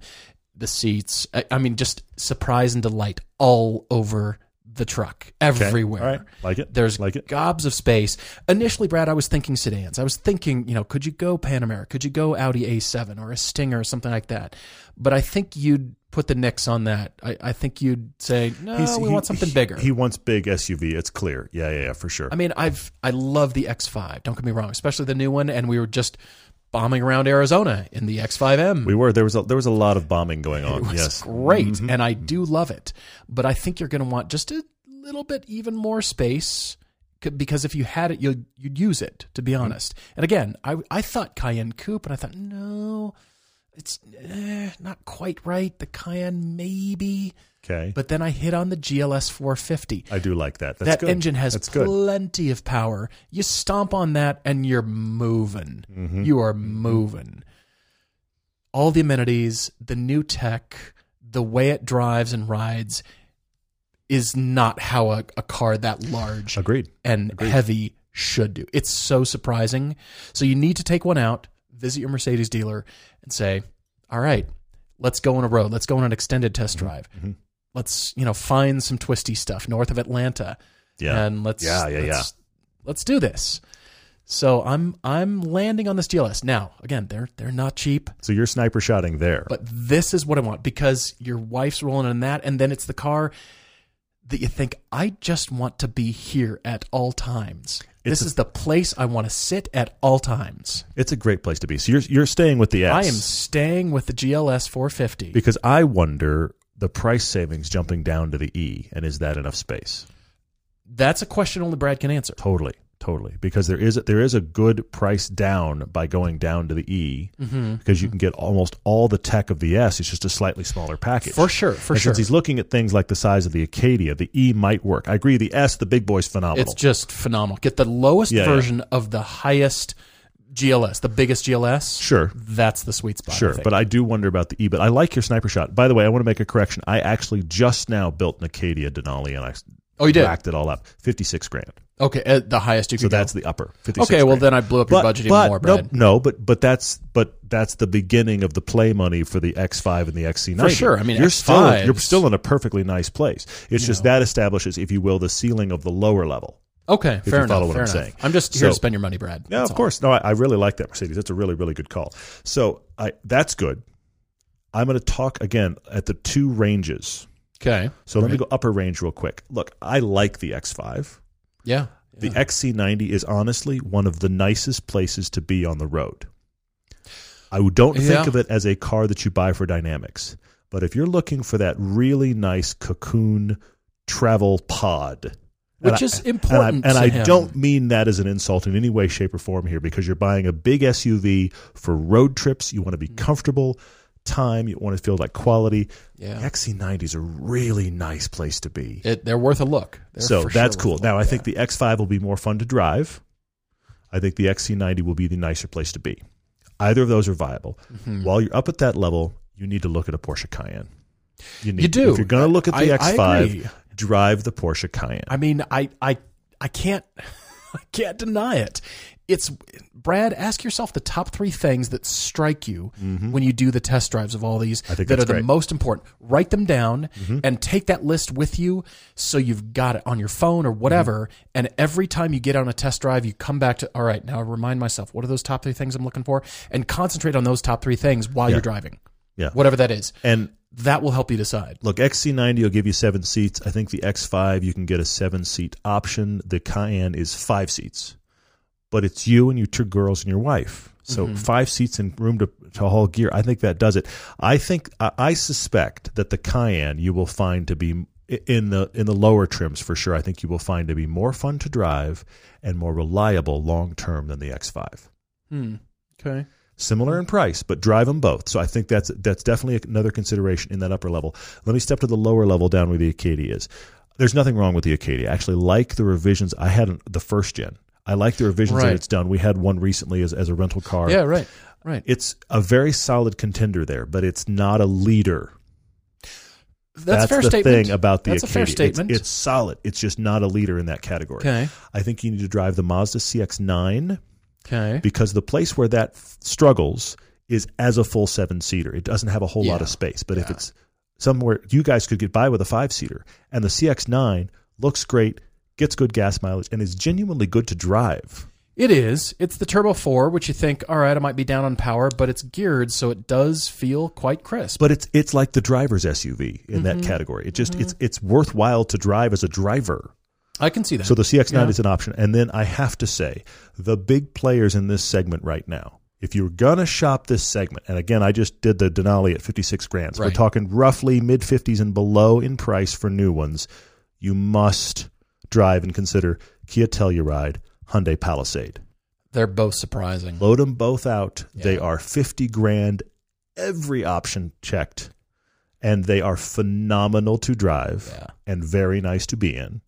the seats. I, I mean, just surprise and delight all over the truck, Okay. everywhere. All right. Like it. There's like it. gobs of space. Initially, Brad, I was thinking sedans. I was thinking, you know, could you go Panamera? Could you go Audi A7 or a Stinger or something like that? But I think you'd put the nix on that. I, I think you'd say, no, He's- we he- want something he- bigger. He wants big SUV. It's clear. Yeah. Yeah. Yeah. For sure. I mean, I've I love the X5. Don't get me wrong, especially the new one. And we were just bombing around Arizona in the X5M. we were there was a, there was a lot of bombing going on. It was yes. great, mm-hmm. and I do love it. But I think you're going to want just a little bit even more space because if you had it, you'd you'd use it. To be honest, and again, I I thought Cayenne Coupe, and I thought no, it's eh, not quite right. The Cayenne maybe, Okay. but then I hit on the GLS 450. I do like that. That's that good. engine has That's good. plenty of power. You stomp on that and you're moving. Mm-hmm. You are moving. All the amenities, the new tech, the way it drives and rides is not how a, a car that large Agreed. and heavy should do. It's so surprising. So you need to take one out, visit your Mercedes dealer, and say, "All right, let's go on a road. Let's go on an extended test Mm-hmm. drive. Let's you know find some twisty stuff north of Atlanta, Yeah. and let's Yeah, yeah, yeah. let's, let's do this." So I'm I'm landing on this GLS now. Again, they're they're not cheap, So you're sniper shotting there. but this is what I want because your wife's rolling in that, and then it's the car that you think I just want to be here at all times. It's this a- is the place I want to sit at all times. it's a great place to be. So you're you're staying with the S. I am staying with the GLS 450. because I wonder the price savings jumping down to the E, and is that enough space? That's a question only Brad can answer. Totally, totally. Because there is a, there is a good price down by going down to the E, Mm-hmm. because you can get almost all the tech of the S. It's just a slightly smaller package. For sure, for and sure. Since he's looking at things like the size of the Acadia, the E might work. I agree. The S, the big boy's phenomenal. It's just phenomenal. Get the lowest Yeah, yeah. version of the highest GLS, the biggest GLS. Sure. That's the sweet spot. Sure, think. but I do wonder about the E. But I like your sniper shot. By the way, I want to make a correction. I actually just now built an Acadia Denali, and I Oh, you did? racked it all up. Fifty six grand. Okay, uh, the highest you So could go. that's the upper. 56 Okay, well grand. then I blew up your but, budget but, even more, no, Brad. no, but but that's but that's the beginning of the play money for the X5 and the XC90. For sure. I mean, you're still X5s you're still in a perfectly nice place. It's just that establishes, if you will, the ceiling of the lower level. Okay, you fair follow enough. what fair I'm enough. saying. I'm just here So- to spend your money, Brad. Yeah, of all. course. No, I, I really like that Mercedes. That's a really really good call. So I that's good. I'm going to talk again at the two ranges. Okay. So let me go upper range real quick. Look, I like the X5. Yeah. The XC90 is honestly one of the nicest places to be on the road. I don't think Yeah. of it as a car that you buy for dynamics, but if you're looking for that really nice cocoon travel pod, Which and is I, important and I, and I don't mean that as an insult in any way, shape, or form here, because you're buying a big SUV for road trips. You want to be mm. comfortable, time. You want to feel like quality. Yeah. The XC90 is a really nice place to be It, they're worth a look. They're so for sure that's cool. Now I think yeah. the X5 will be more fun to drive. I think the XC90 will be the nicer place to be. Either of those are viable. Mm-hmm. While you're up at that level, you need to look at a Porsche Cayenne. You, need, You do. If you're going to look at the I- I X5, agree. drive the Porsche Cayenne. I mean, I, I, I can't, (laughs) I can't deny it. It's Brad. Ask yourself the top three things that strike you when you do the test drives of all these Mm-hmm. I that are that's the. Mm-hmm. most important. Write them down and take that list with you, so you've got it on your phone or whatever. Mm-hmm. And every time you get on a test drive, you come back to all right. Now remind myself what are those top three things I'm looking for, and concentrate on those top three things while you're driving. Yeah. whatever that is. and That will help you decide. look, XC90 will give you seven seats. I think the X5, you can get a seven seat option. The Cayenne is five seats, but it's you and your two girls and your wife. So Mm-hmm. five seats and room to, to haul gear. I think that does it. I think I I suspect that the Cayenne you will find to be in the in the lower trims for sure. I think you will find to be more fun to drive and more reliable long term than the X5 Hmm. Okay. similar in price, but drive them both. So I think that's that's definitely another consideration in that upper level. Let me step to the lower level down where the Acadia is. There's nothing wrong with the Acadia. I actually like the revisions. I had the first gen. I like the revisions Right. that it's done. We had one recently as, as a rental car. Yeah. Right. Right. It's a very solid contender there, but it's not a leader. That's, a fair the statement. thing about the That's a fair Acadia. It's- statement. It's, solid. It's just not a leader in that category. Okay. I think you need to drive the Mazda CX-9 Okay. because the place where that f- struggles is as a full seven seater. It doesn't have a whole lot of space. But if it's somewhere you guys could get by with a five seater, and the CX9 looks great, gets good gas mileage, and is genuinely good to drive. It is. It's the Turbo 4, which you think, all right, I might be down on power, but it's geared, so it does feel quite crisp. But it's it's like the driver's SUV in Mm-hmm. that category. It just it's it's worthwhile to drive as a driver. I can see that. So the CX9 Yeah. is an option. And then I have to say, the big players in this segment right now, if you're gonna shop this segment, and again, I just did the Denali at 56 grand. So we're talking roughly mid 50s and below in price for new ones. You must drive and consider Kia Telluride, Hyundai Palisade. They're both surprising. Load them both out. They are 50 grand every option checked, and they are phenomenal to drive Yeah. and very nice to be in.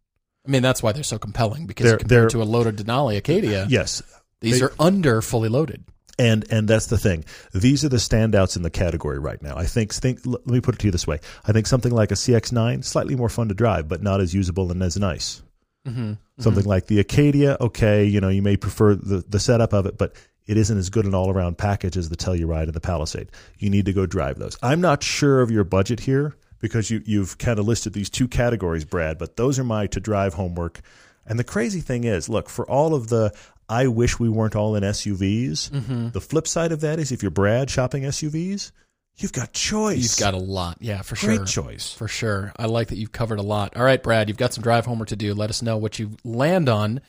I mean, that's why they're so compelling because They're- compared they're- to a loaded Denali Acadia, Yes, these they- are under fully loaded. And and that's the thing. These are the standouts in the category right now. I think think let me put it to you this way. I think something like a CX9 slightly more fun to drive, but not as usable and as nice. Mm-hmm. Something like the Acadia, okay, you know, you may prefer the the setup of it, but it isn't as good an all around package as the Telluride and the Palisade. You need to go drive those. I'm not sure of your budget here because you you've kind of listed these two categories, Brad, but those are my to drive homework. And the crazy thing is, look, for all of the I wish we weren't all in SUVs. Mm-hmm. The flip side of that is if you're Brad shopping SUVs, you've got choice. You've got a lot. Yeah, for great sure. choice. For sure. I like that you've covered a lot. All right, Brad, you've got some drive homework to do. Let us know what you land on.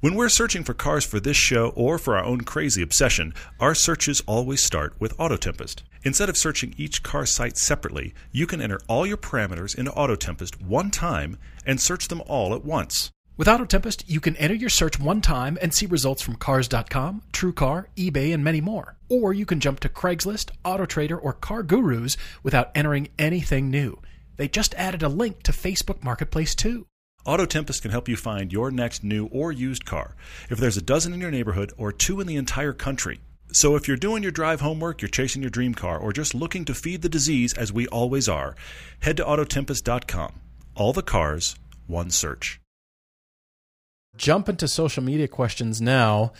When we're searching for cars for this show or for our own crazy obsession, our searches always start with AutoTempest. Instead of searching each car site separately, you can enter all your parameters into AutoTempest one time and search them all at once. With AutoTempest, you can enter your search one time and see results from Cars.com, TrueCar, eBay, and many more. Or you can jump to Craigslist, AutoTrader, or Car Gurus without entering anything new. They just added a link to Facebook Marketplace too. AutoTempest can help you find your next new or used car. If there's a dozen in your neighborhood or two in the entire country. So if you're doing your drive homework, you're chasing your dream car, or just looking to feed the disease as we always are, head to autotempest.com. All the cars, one search. Jump into social media questions now.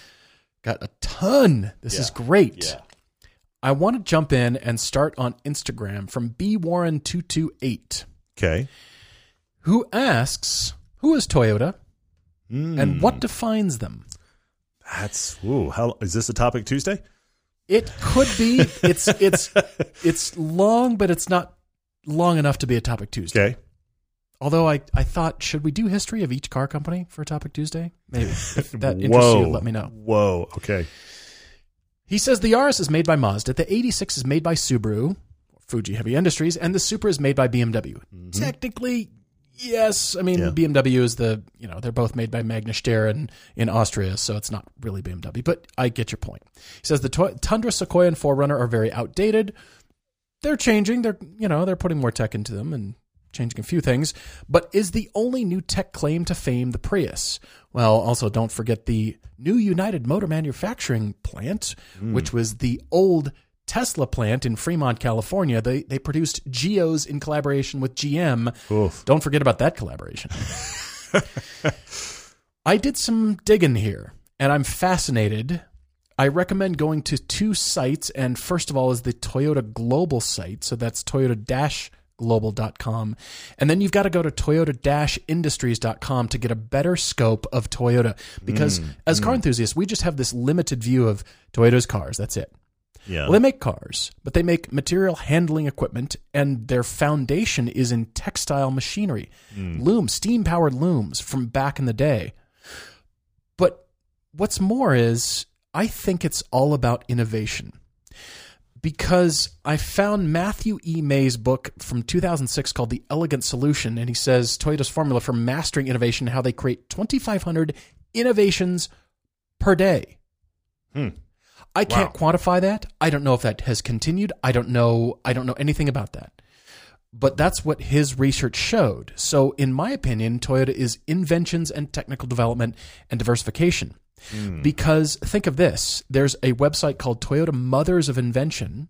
Got a ton. This is great. I want to jump in and start on Instagram from B Warren228, Okay. who asks, Who is Toyota Hmm. and what defines them? That's ooh, how is this a topic Tuesday? It could be. It's it's (laughs) it's long, but it's not long enough to be a topic Tuesday. Okay. Although I, I thought, should we do history of each car company for topic Tuesday? Maybe. (laughs) If that interests you, let me know. Whoa. Okay. He says the Yaris is made by Mazda, the 86 is made by Subaru, Fuji Heavy Industries, and the Supra is made by BMW. Mm-hmm. Technically, yes. I mean, Yeah. BMW is the, you know, they're both made by Magna Steyr in, in Austria, so it's not really BMW, but I get your point. He says the to- Tundra, Sequoia, and 4Runner are very outdated. They're changing. They're, you know, they're putting more tech into them and changing a few things. But is the only new tech claim to fame the Prius? Well, also don't forget the new United Motor Manufacturing plant, hmm. which was the old Tesla plant in Fremont, California. They they produced Geos in collaboration with GM. Oof. Don't forget about that collaboration. (laughs) I did some digging here, and I'm fascinated. I recommend going to two sites, and first of all is the Toyota Global site. So that's Toyota global.com. And then you've got to go to Toyota industries.com to get a better scope of Toyota. Because mm, as car mm. enthusiasts, we just have this limited view of Toyota's cars. That's it. Yeah. Well, they make cars, but they make material handling equipment, and their foundation is in textile machinery, mm. looms, steam powered looms from back in the day. But what's more is, I think it's all about innovation. Because I found Matthew E. May's book from 2006 called The Elegant Solution, and he says Toyota's formula for mastering innovation, how they create 2,500 innovations per day. Hmm. I can't quantify that. I don't know if that has continued. I don't know. I don't know anything about that. But that's what his research showed. So, in my opinion, Toyota is inventions and technical development and diversification. Hmm. Because think of this. There's a website called Toyota Mothers of Invention,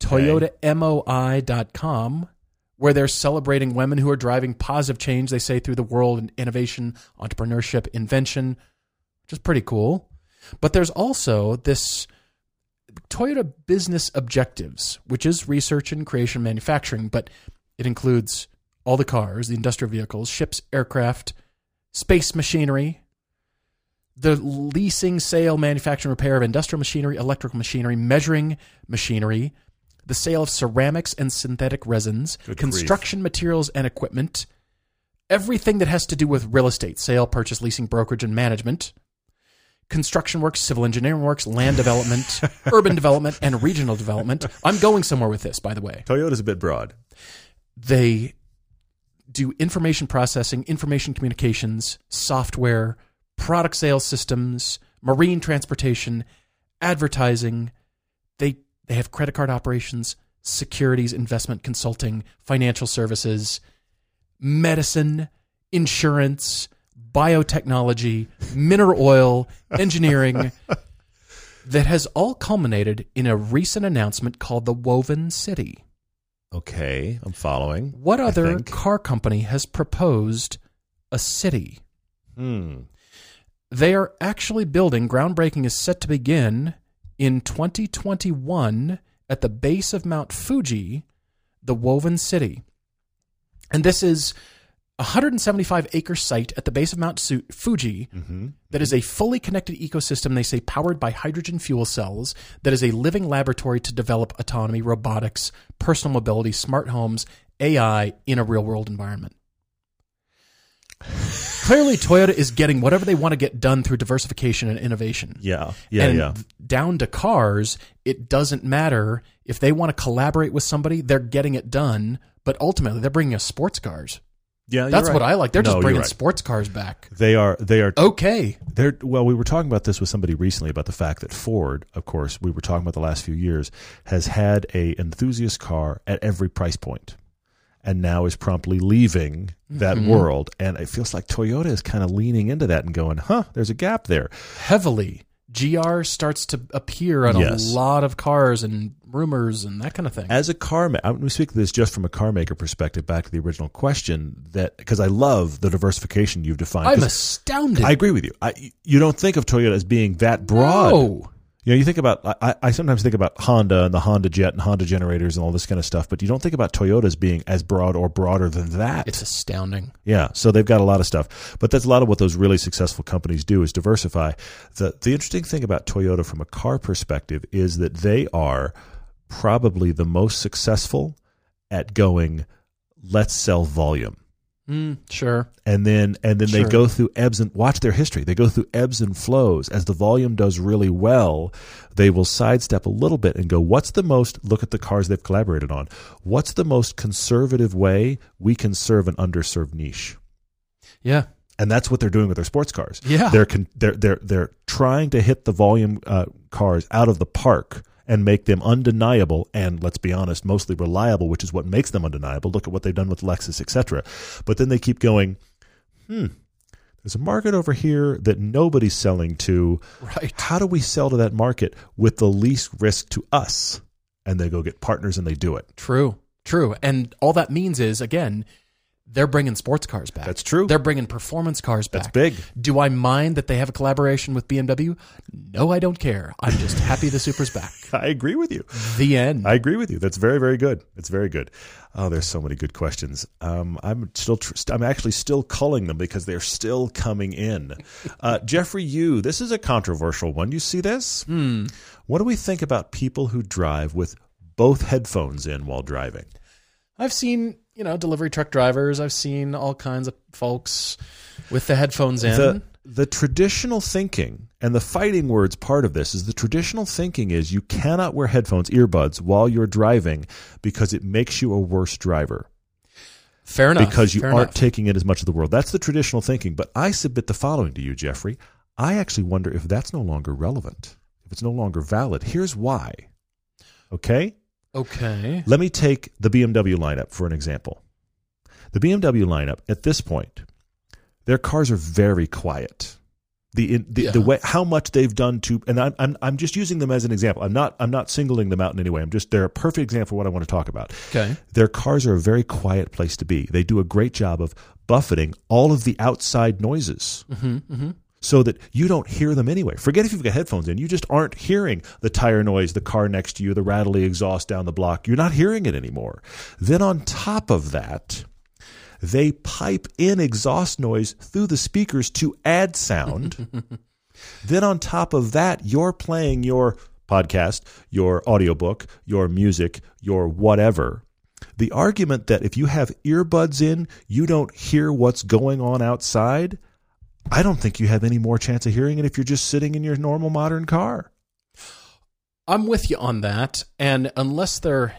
ToyotaMOI.com, where they're celebrating women who are driving positive change, they say, through the world in innovation, entrepreneurship, invention, which is pretty cool. But there's also this Toyota Business Objectives, which is research and creation manufacturing, but it includes all the cars, the industrial vehicles, ships, aircraft, space machinery, the leasing, sale, manufacturing, repair of industrial machinery, electrical machinery, measuring machinery, the sale of ceramics and synthetic resins, Good construction materials and equipment, everything that has to do with real estate, sale, purchase, leasing, brokerage, and management, construction works, civil engineering works, land (laughs) development, urban development, and regional development. I'm going somewhere with this, by the way. Toyota's a bit broad. They do information processing, information communications, software, product sales systems, marine transportation, advertising. They They have credit card operations, securities, investment consulting, financial services, medicine, insurance, biotechnology, mineral oil, (laughs) engineering that has all culminated in a recent announcement called the Woven City. Okay, I'm following. What other car company has proposed a city? Hmm. They are actually building, groundbreaking is set to begin in 2021 at the base of Mount Fuji, the Woven City. And this is a 175 acre site at the base of Mount Fuji mm-hmm. that is a fully connected ecosystem, they say, powered by hydrogen fuel cells, that is a living laboratory to develop autonomy, robotics, personal mobility, smart homes, AI in a real world environment. (laughs) Clearly, Toyota is getting whatever they want to get done through diversification and innovation. Yeah, yeah, and yeah. down to cars, it doesn't matter if they want to collaborate with somebody, they're getting it done. But ultimately, they're bringing us sports cars. Yeah, That's right. what I like. They're No, just bringing right. sports cars back. They are. They are. Okay. They're, well, we were talking about this with somebody recently about the fact that Ford, of course, we were talking about the last few years, has had a enthusiast car at every price point, and now is promptly leaving that Mm-hmm. world. And it feels like Toyota is kind of leaning into that and going, "Huh, there's a gap there." Heavily. GR starts to appear on Yes. a lot of cars and rumors and that kind of thing. As a car, ma- I'm speak to this just from a car maker perspective. Back to the original question, that because I love the diversification you've defined. I'm astounded. I agree with you. I, you don't think of Toyota as being that broad. No. You know, you think about I, I sometimes think about Honda and the Honda Jet and Honda generators and all this kind of stuff, but you don't think about Toyota as being as broad or broader than that. It's astounding. yeah, so they've got a lot of stuff, but that's a lot of what those really successful companies do is diversify. the The interesting thing about Toyota from a car perspective is that they are probably the most successful at going, let's sell volume Mm, sure. and then and then they go through ebbs and watch their history. They go through ebbs and flows. As the volume does really well, they will sidestep a little bit and go, "What's the most? Look at the cars they've collaborated on. What's the most conservative way we can serve an underserved niche?" Yeah. And that's what they're doing with their sports cars. Yeah. they're con- they're they're they're trying to hit the volume uh, cars out of the park and make them undeniable and let's be honest, mostly reliable, which is what makes them undeniable. Look at what they've done with Lexus, etc. But then they keep going. Hmm. There's a market over here that nobody's selling to. Right. How do we sell to that market with the least risk to us? And they go get partners and they do it. True. True. And all that means is, again, they're bringing sports cars back. That's true. They're bringing performance cars back. That's big. Do I mind that they have a collaboration with BMW? No, I don't care. I'm just happy the Supra's back. (laughs) I agree with you. The end. I agree with you. That's very, very good. It's very good. Oh, there's so many good questions. Um, I'm still, tr- I'm actually still culling them because they're still coming in. (laughs) Uh, Jeffrey, you, this is a controversial one. You see this? Hmm. What do we think about people who drive with both headphones in while driving? I've seen, you know, delivery truck drivers. I've seen all kinds of folks with the headphones in. The, the traditional thinking and the fighting words part of this is the traditional thinking is you cannot wear headphones, earbuds while you're driving because it makes you a worse driver. Fair enough. because you fair aren't enough. taking in as much of the world. That's the traditional thinking. But I submit the following to you, Jeffrey. I actually wonder if that's no longer relevant, if it's no longer valid. Here's why. Okay? Okay. Let me take the BMW lineup for an example. The BMW lineup at this point, their cars are very quiet. The, the, the way how much they've done to and I'm, I'm I'm just using them as an example. I'm not I'm not singling them out in any way. I'm just they're a perfect example of what I want to talk about Okay. their cars are a very quiet place to be. They do a great job of buffeting all of the outside noises mm-hmm, mm-hmm. So that you don't hear them anyway. Forget if you've got headphones in, you just aren't hearing the tire noise, the car next to you, the rattly exhaust down the block. You're not hearing it anymore. Then on top of that, they pipe in exhaust noise through the speakers to add sound. (laughs) Then on top of that, you're playing your podcast, your audiobook, your music, your whatever. The argument that if you have earbuds in, you don't hear what's going on outside, I don't think you have any more chance of hearing it if you're just sitting in your normal modern car. I'm with you on that. And unless they're,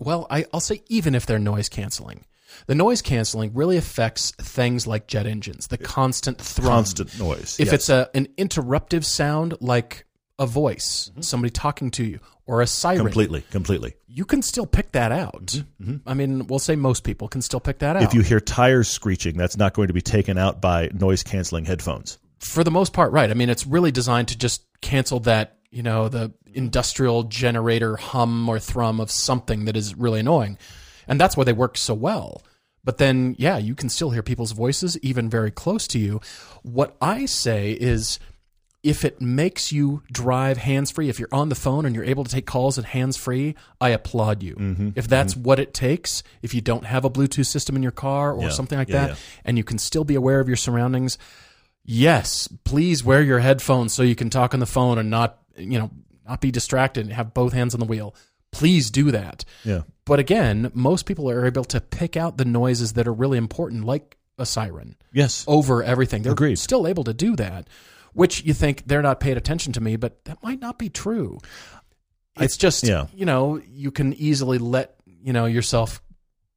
well, I, I'll say even if they're noise canceling, the noise canceling really affects things like jet engines, the constant thrum. Constant noise. If Yes. it's a an interruptive sound like a voice, mm-hmm. somebody talking to you, or a siren, Completely, completely. you can still pick that out. Mm-hmm, mm-hmm. I mean, we'll say most people can still pick that out. If you hear tires screeching, that's not going to be taken out by noise canceling headphones. for the most part, right. I mean, it's really designed to just cancel that, you know, the industrial generator hum or thrum of something that is really annoying. And that's why they work so well. But then, yeah, you can still hear people's voices even very close to you. What I say is if it makes you drive hands free, if you're on the phone and you're able to take calls and hands free, I applaud you. Mm-hmm. If that's mm-hmm. what it takes, if you don't have a Bluetooth system in your car or Yeah. something like Yeah, that, yeah. and you can still be aware of your surroundings, yes, please wear your headphones so you can talk on the phone and not, you know, not be distracted and have both hands on the wheel. Please do that. Yeah. But again, most people are able to pick out the noises that are really important, like a siren, Yes. over everything. They're Agreed. still able to do that, which you think they're not paying attention to me, but that might not be true. It's just, yeah. you know, you can easily let, you know, yourself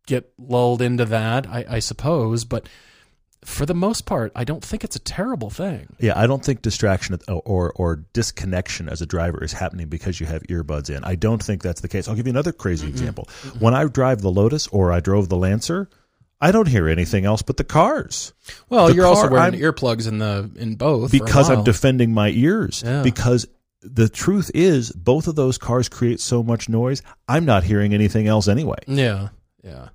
get lulled into that, I, I suppose. But for the most part, I don't think it's a terrible thing. Yeah, I don't think distraction or or disconnection as a driver is happening because you have earbuds in. I don't think that's the case. I'll give you another crazy mm-hmm. example. Mm-hmm. When I drive the Lotus or I drove the Lancer, I don't hear anything else but the cars Well, The you're also wearing I'm- earplugs in the in both because I'm defending my ears. Yeah. Because the truth is, both of those cars create so much noise. I'm not hearing anything else anyway. Yeah, yeah.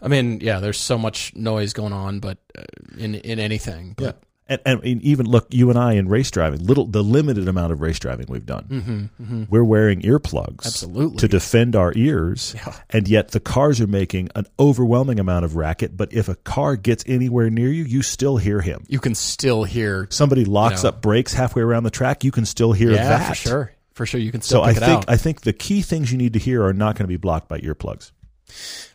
I mean, yeah. There's so much noise going on, but uh, in in anything. But, And, and even look, you and I in race driving, little the limited amount of race driving we've done, mm-hmm, mm-hmm. we're wearing earplugs Absolutely. to defend our ears, Yeah. and yet the cars are making an overwhelming amount of racket. But if a car gets anywhere near you, you still hear him. you can still hear. Somebody locks know. up brakes halfway around the track, you can still hear Yeah, that for sure, for sure. You can still So I it think out. I think the key things you need to hear are not going to be blocked by earplugs.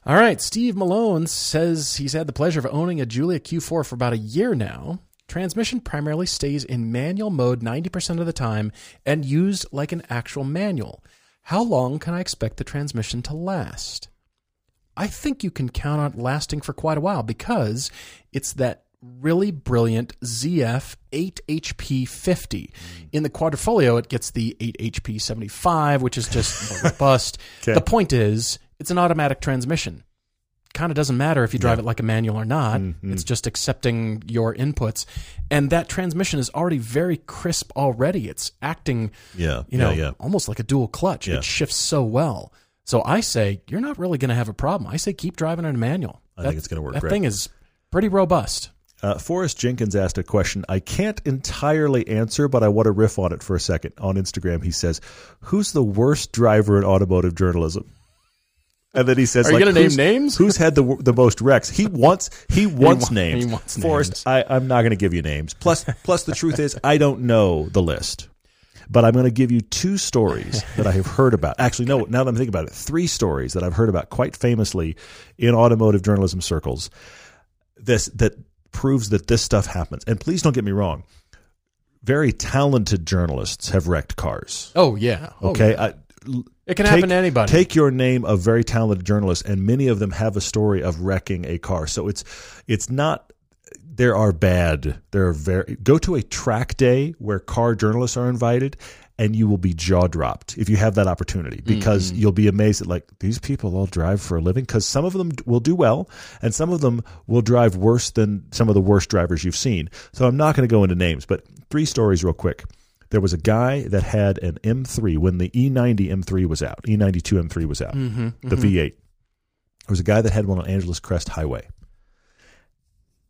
All right, Steve Malone says he's had the pleasure of owning a Giulia Q4 for about a year now. Transmission primarily stays in manual mode 90% of the time and used like an actual manual. How long can I expect the transmission to last? I think you can count on it lasting for quite a while because it's that really brilliant ZF 8HP50. Mm. In the quadrifoglio, it gets the 8HP75, which is just more (laughs) robust. Okay. The point is, it's an automatic transmission. Kind of doesn't matter if you drive it like a manual or not. Mm-hmm. It's just accepting your inputs. And that transmission is already very crisp already. It's acting, Yeah, you know, yeah, yeah. almost like a dual clutch. Yeah. It shifts so well. So I say you're not really going to have a problem. I say keep driving in a manual. I think it's gonna work That great. thing is pretty robust. Uh, Forrest Jenkins asked a question I can't entirely answer, but I want to riff on it for a second. On Instagram, he says, "Who's the worst driver in automotive journalism?" And then he says, Are you like, gonna name names? Who's had the the most wrecks? He wants he (laughs) wants wa- names. he wants Forrest, names. I, I'm not going to give you names. Plus, plus the truth is, I don't know the list. But I'm going to give you two stories that I have heard about. Actually, no, now that I'm thinking about it, three stories that I've heard about quite famously in automotive journalism circles. This that proves that this stuff happens. And please don't get me wrong. Very talented journalists have wrecked cars. Oh yeah. Oh, Okay, yeah. I, It can happen to anybody. Take your name of very talented journalists, and many of them have a story of wrecking a car. So it's it's not. There are bad. There are very. Go to a track day where car journalists are invited, and you will be jaw dropped if you have that opportunity because Mm-hmm. you'll be amazed at like these people all drive for a living because some of them will do well and some of them will drive worse than some of the worst drivers you've seen. So I'm not going to go into names, but three stories real quick. There was a guy that had an M3 when the E E90 M3 was out. E E92 M3 was out. Mm-hmm, The V8. There was a guy that had one on Angeles Crest Highway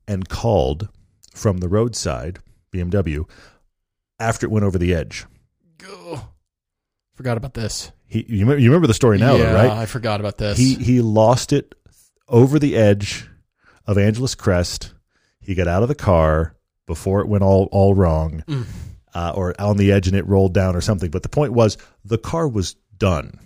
and called from the roadside BMW after it went over the edge. Forgot about this. He, you, remember, you remember the story now, yeah, though, right? I forgot about this. He he lost it over the edge of Angeles Crest. He got out of the car before it went all all wrong, Mm. Uh, or on the edge and it rolled down or something. But the point was the car was done,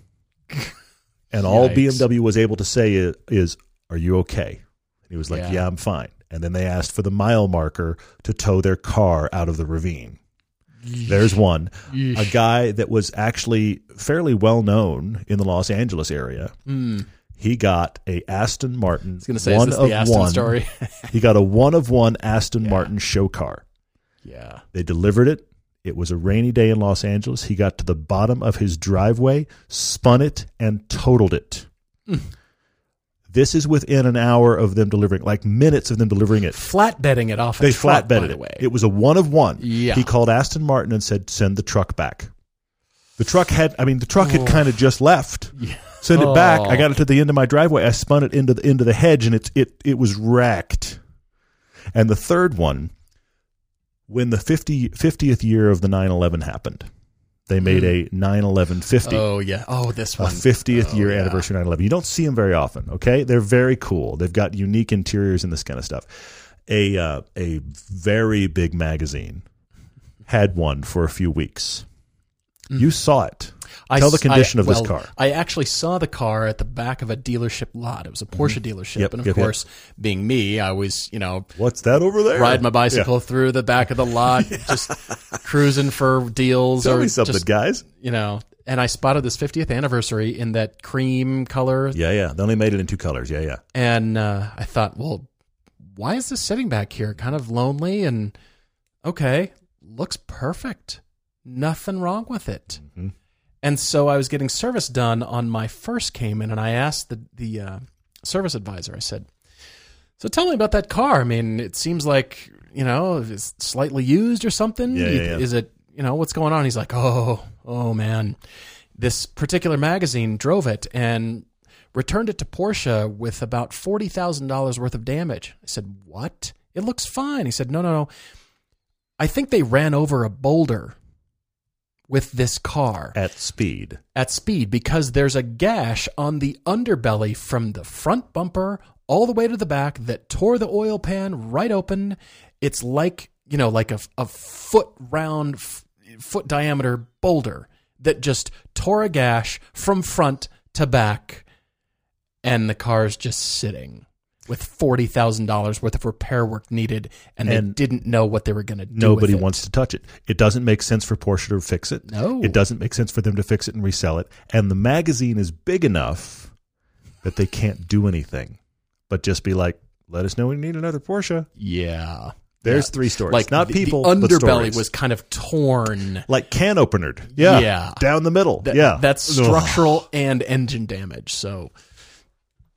(laughs) and all Yikes. BMW was able to say is, is "Are you okay?" And he was like, Yeah. "Yeah, I'm fine." And then they asked for the mile marker to tow their car out of the ravine. There's one. A guy that was actually fairly well known in the Los Angeles area. Mm. He got a Aston Martin. I was going to say, one is this the Aston one. story? (laughs) he got a one of one Aston Martin show car. yeah. They delivered it It was a rainy day in Los Angeles. He got to the bottom of his driveway, spun it, and totaled it. Mm. this is within an hour of them delivering, like minutes of them delivering it. Flatbedding it off. They flatbedded the it. way. It was a one of one. Yeah. He called Aston Martin and said, "Send the truck back." The truck had, I mean, the truck had Oh. kind of just left. (laughs) Send it back. Oh. I got it to the end of my driveway. I spun it into the into the hedge, and it's it it was wrecked. And the third one, when the 50, 50th year of the 9-11 happened, they made a 9-11 50 Oh yeah. Oh, this one. a 50th Oh, year yeah. anniversary 9/11. You don't see them very often, okay? They're very cool. They've got unique interiors and this kind of stuff. A uh, a very big magazine had one for a few weeks. You saw it. I Tell the condition I- of this car. I actually saw the car at the back of a dealership lot. It was a Porsche dealership, Mm-hmm. Yep, and of yep, yep. course, being me, I was you know What's that over there? ride my bicycle through the back of the lot, (laughs) just cruising for deals Tell or me something, just guys. you know. And I spotted this 50th anniversary in that cream color, Yeah, yeah. They only made it in two colors. Yeah, yeah. and uh, I thought, well, why is this sitting back here, kind of lonely? And okay, looks perfect, nothing wrong with it. Mm-hmm. And so I was getting service done on my first Cayman, and I asked the the uh, service advisor. I said, "So tell me about that car. I mean, it seems like you know it's slightly used or something. Yeah, yeah, yeah. Is it you know what's going on?" He's like, "Oh, oh man, this particular magazine drove it and." Returned it to Porsche with about forty thousand dollars worth of damage. I said, "What? It looks fine." He said, "No, no, no. I think they ran over a boulder with this car At speed. at speed because there's a gash on the underbelly from the front bumper all the way to the back that tore the oil pan right open. It's like, you know, like a, a foot round, f- foot diameter boulder that just tore a gash from front to back. And the car's just sitting with $40,000 worth of repair work needed. And, And they didn't know what they were going to do. Nobody with it. wants to touch it. It doesn't make sense for Porsche to fix it. No. It doesn't make sense for them to fix it and resell it. And the magazine is big enough that they can't do anything but just be like, let us know when you need another Porsche. Yeah. There's Yeah. three stories. Like not the, people. The underbelly was kind of torn. like can openered. Yeah. Yeah. Down the middle. That- yeah. That's Ugh. structural and engine damage. So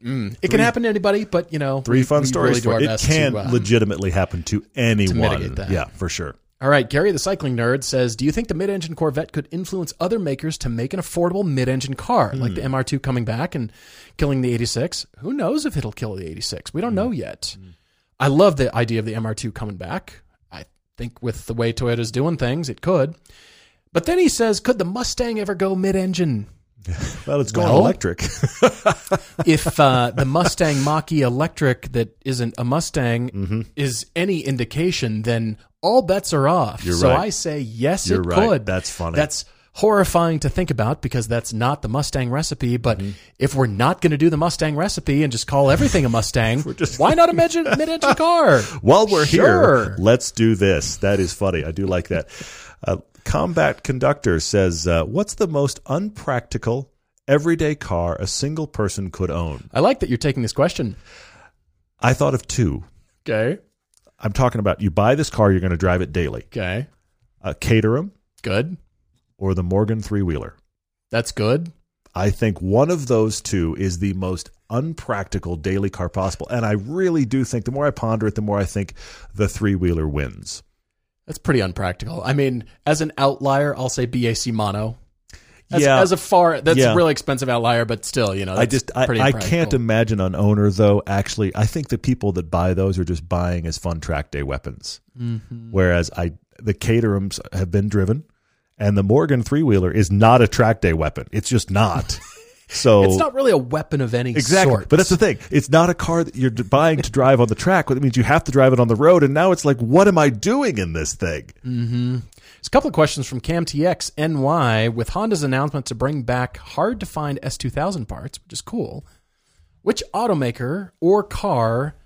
mm, it can happen to anybody, but you know, Three fun we stories really do our it. Can to, uh, legitimately happen to anyone. that. Yeah, for sure. All right, Gary the cycling nerd says, "Do you think the mid-engine Corvette could influence other makers to make an affordable mid-engine car, like Hmm. the MR2 coming back and killing the 86? Who knows if it'll kill the 86? We don't Hmm. know yet. I love the idea of the MR2 coming back. I think with the way Toyota's doing things, it could. But then he says, could the Mustang ever go mid-engine? (laughs) Well, it's going Well- electric. (laughs) if uh, the Mustang Mach-E electric that isn't a Mustang Mm-hmm. is any indication, then all bets are off. You're so right. I say yes, You're it right. could. That's funny. That's horrifying to think about because that's not the Mustang recipe. But Mm-hmm. if we're not going to do the Mustang recipe and just call everything a Mustang, (laughs) why not a mid- mid-engine car? While we're Sure. here, let's do this. That is funny. I do like that. Uh, Combat Conductor says, uh, "What's the most unpractical everyday car a single person could own?" I like that you're taking this question. I thought of two. Okay. I'm talking about you buy this car, you're going to drive it daily. Okay. Uh, Caterham Good. or the Morgan three wheeler. That's good. I think one of those two is the most unpractical daily car possible. And I really do think the more I ponder it, the more I think the three wheeler wins. That's pretty unpractical. I mean, as an outlier, I'll say BAC mono. As, Yeah. as a far that's Yeah. a really expensive outlier, but still, you know, I just I, I can't imagine an owner though actually I think the people that buy those are just buying as fun track day weapons. Mm-hmm. Whereas I the Caterhams have been driven and the Morgan three wheeler is not a track day weapon. It's just not. (laughs) So It's not really a weapon of any sort. Exactly. sort. But that's the thing. It's not a car that you're buying to drive on the track. It means you have to drive it on the road. And now it's like, what am I doing in this thing? Mm-hmm. There's a couple of questions from CamTX NY with Honda's announcement to bring back hard to find S2000 parts, which is cool. Which automaker or car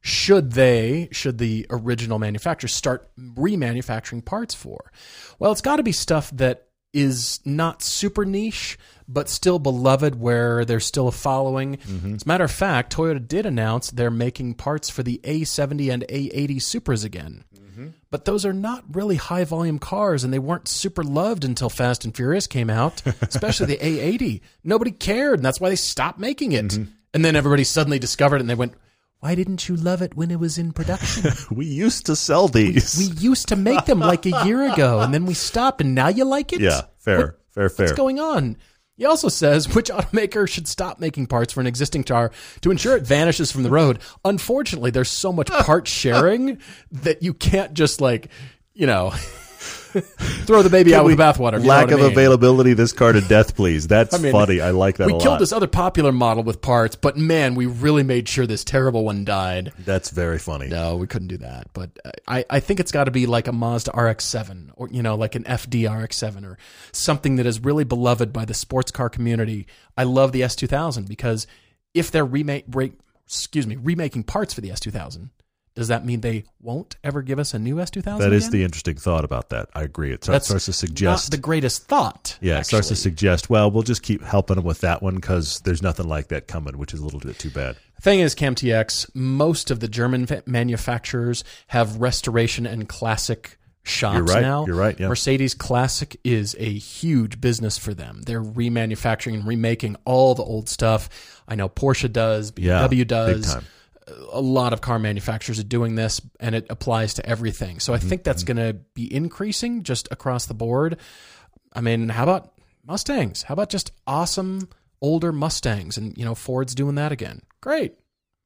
should they, should the original manufacturer start remanufacturing parts for? Well, it's got to be stuff that is not super niche, but still beloved where there's still a following. Mm-hmm. As a matter of fact, Toyota did announce they're making parts for the A70 and A80 Supras again. Mm-hmm. But those are not really high volume cars, and they weren't super loved until Fast and Furious came out, (laughs) especially the A80. Nobody cared, and that's why they stopped making it. Mm-hmm. And then everybody suddenly discovered it, and they went, Why didn't you love it when it was in production? (laughs) We used to sell these. we used to make them like a year ago, and then we stopped, and now you like it? yeah, fair, fair, fair. What's going on? He also says (laughs) which automaker should stop making parts for an existing car to ensure it vanishes from the road. Unfortunately, there's so much part sharing that you can't just like, you know, (laughs) (laughs) throw the baby out with the bathwater. if you know Lack what I of mean. availability. This car to death, please. That's (laughs) mean, funny. I like that We killed this other popular model with parts, but man, we really made sure this terrible one died. That's very funny. No, we couldn't do that. But I, I think it's got to be like a Mazda RX-7 or, you know, like an FD RX-7 or something that is really beloved by the sports car community. I love the S2000 because if they're remake, break, excuse me, remaking parts for the S2000, does that mean they won't ever give us a new S2000? That is again? the interesting thought about that. I agree. It starts, starts to not suggest. the greatest thought. yeah, it starts to suggest. Well, we'll just keep helping them with that one because there's nothing like that coming, which is a little bit too bad. Thing is, CamTX, most of the German manufacturers have restoration and classic shops You're right, now. you're right, yeah. Mercedes Classic is a huge business for them. They're remanufacturing and remaking all the old stuff. I know Porsche does, Yeah, BMW big does. A lot of car manufacturers are doing this, and it applies to everything. So I Mm-hmm, think that's going to be increasing just across the board. I mean, how about Mustangs? How about just awesome older Mustangs? And you know, Ford's doing that again. Great,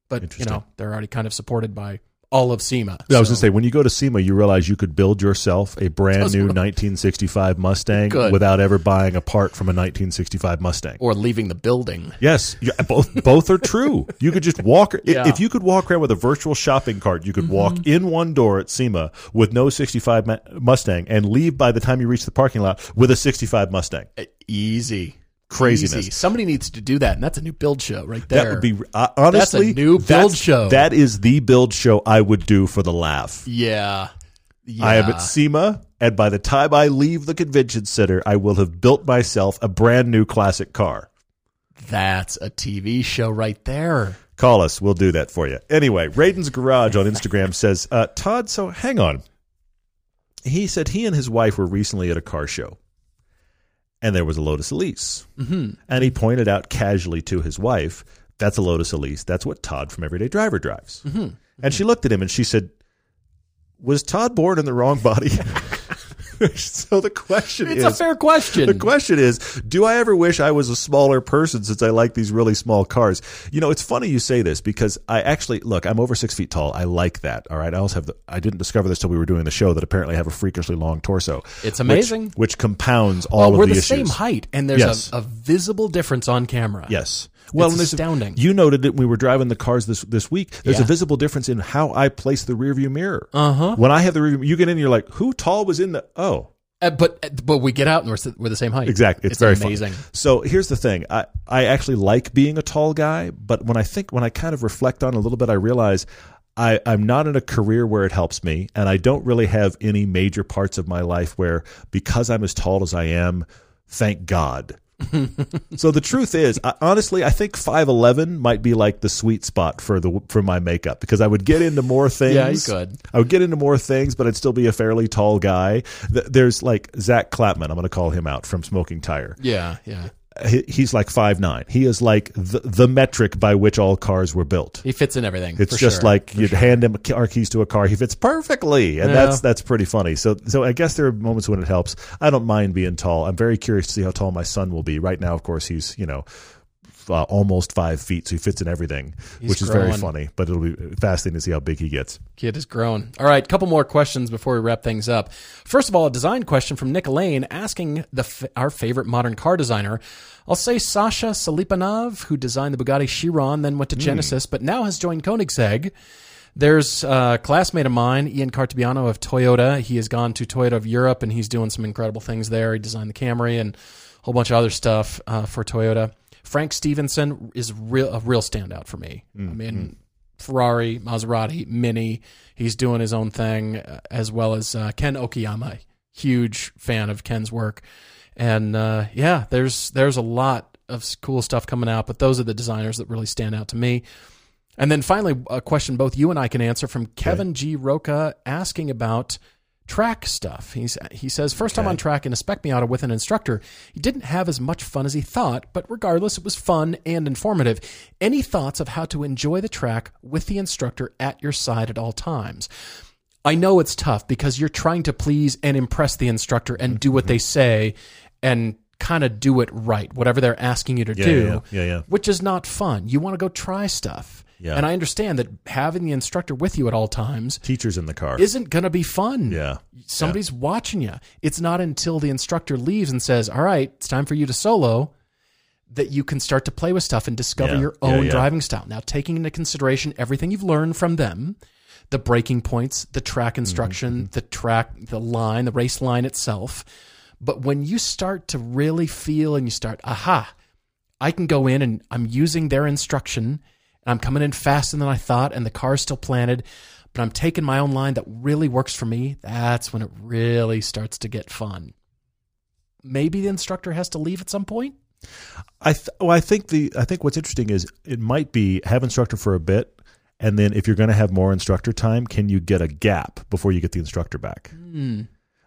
but you know, they're already kind of supported by all of SEMA. I was So- going to say, when you go to SEMA, you realize you could build yourself a brand new 1965 Mustang Could. without ever buying a part from a 1965 Mustang. or leaving the building. Yes, yeah, both both are true. You could just walk. Yeah. Mm-hmm. If you could walk around with a virtual shopping cart, you could walk in one door at SEMA with no 65 Mustang and leave by the time you reach the parking lot with a 65 Mustang. Easy. Craziness. Easy. Somebody needs to do that, and that's a new build show right there. That would be uh, honestly new build that's- show. That is the build show I would do for the laugh. yeah. Yeah. I am at SEMA, and by the time I leave the convention center, I will have built myself a brand new classic car. That's a TV show right there. Call us. We'll do that for you. Anyway, Raiden's Garage on Instagram (laughs) says, uh, Todd, so hang on. He said he and his wife were recently at a car show, and there was a Lotus Elise. Mm-hmm. And he pointed out casually to his wife, that's a Lotus Elise. That's what Todd from Everyday Driver drives. Mm-hmm. And she looked at him and she said, Was Todd born in the wrong body? (laughs) (laughs) so the question It's is a fair question. the question is, do I ever wish I was a smaller person since I like these really small cars? You know, it's funny you say this because I actually look. I'm over six feet tall. I like that. All right. I also have. The, I didn't discover this till we were doing the show that apparently I have a freakishly long torso. It's amazing. which, compounds all well, of we're the, the, same height, and there's Yes. a, a visible difference on camera. Yes. Well, It's a- astounding. you noted that we were driving the cars this this week. There's a visible difference in how I place the rearview mirror. Uh huh. When I have the rearview, you get in, you're like, who tall was in the? Oh, Uh, but uh, but we get out and we're, we're the same height. Exactly. It's, very amazing. So here's the thing. I, I actually like being a tall guy, but when I think when I kind of reflect on a little bit, I realize I, I'm not in a career where it helps me, and I don't really have any major parts of my life where because I'm as tall as I am, thank God. (laughs) so the truth is, I, honestly, I think five eleven might be like the sweet spot for the for my makeup because I would get into more things. (laughs) Yeah, you could. I would get into more things, but I'd still be a fairly tall guy. There's like Zack Klapman. I'm going to call him out from Smoking Tire. Yeah, yeah. He- He's like five nine. He is like the, the metric by which all cars were built. He fits in everything. It's just sure. like you'd hand him our keys to a car. He fits perfectly, and that's that's pretty funny. So so I guess there are moments when it helps. I don't mind being tall. I'm very curious to see how tall my son will be. Right now, of course, he's you know. Uh, almost five feet, so he fits in everything, He's which is very funny. But it'll be fascinating to see how big he gets. Kid is grown. All right, couple more questions before we wrap things up. First of all, a design question from Nick Lane asking the f- our favorite modern car designer. I'll say Sasha Selipanov, who designed the Bugatti Chiron, then went to Genesis, but now has joined Koenigsegg. There's a classmate of mine, Ian Cartabiano of Toyota. He has gone to Toyota of Europe, and he's doing some incredible things there. He designed the Camry and a whole bunch of other stuff uh, for Toyota. Frank Stephenson is real, a real standout for me. I mean, Ferrari, Maserati, Mini. He's doing his own thing, uh, as well as uh, Ken Okuyama. Huge fan of Ken's work. And uh, yeah, there's there's a lot of cool stuff coming out, but those are the designers that really stand out to me. And then finally, a question both you and I can answer from Kevin G. Roca asking about track stuff. He's, he says, first time on track in a spec Miata with an instructor, he didn't have as much fun as he thought, but regardless, it was fun and informative. Any thoughts of how to enjoy the track with the instructor at your side at all times? I know it's tough because you're trying to please and impress the instructor and do what mm-hmm. they say and kind of do it right, whatever they're asking you to Yeah, do, yeah, yeah. which is not fun. You want to go try stuff. Yeah. And I understand that having the instructor with you at all times Teachers in the car. isn't going to be fun. yeah. Somebody's watching you. It's not until the instructor leaves and says, All right, it's time for you to solo, that you can start to play with stuff and discover Yeah. your own yeah. driving style. Now, taking into consideration everything you've learned from them, the braking points, the track mm-hmm, instruction, mm-hmm. the track, the line, the race line itself. But when you start to really feel and you start, aha, I can go in and I'm using their instruction and I'm coming in faster than I thought and the car's still planted, but I'm taking my own line that really works for me. That's when it really starts to get fun. Maybe the instructor has to leave at some point. I th- well, I think the I think what's interesting is it might be have instructor for a bit, and then if you're going to have more instructor time, can you get a gap before you get the instructor back?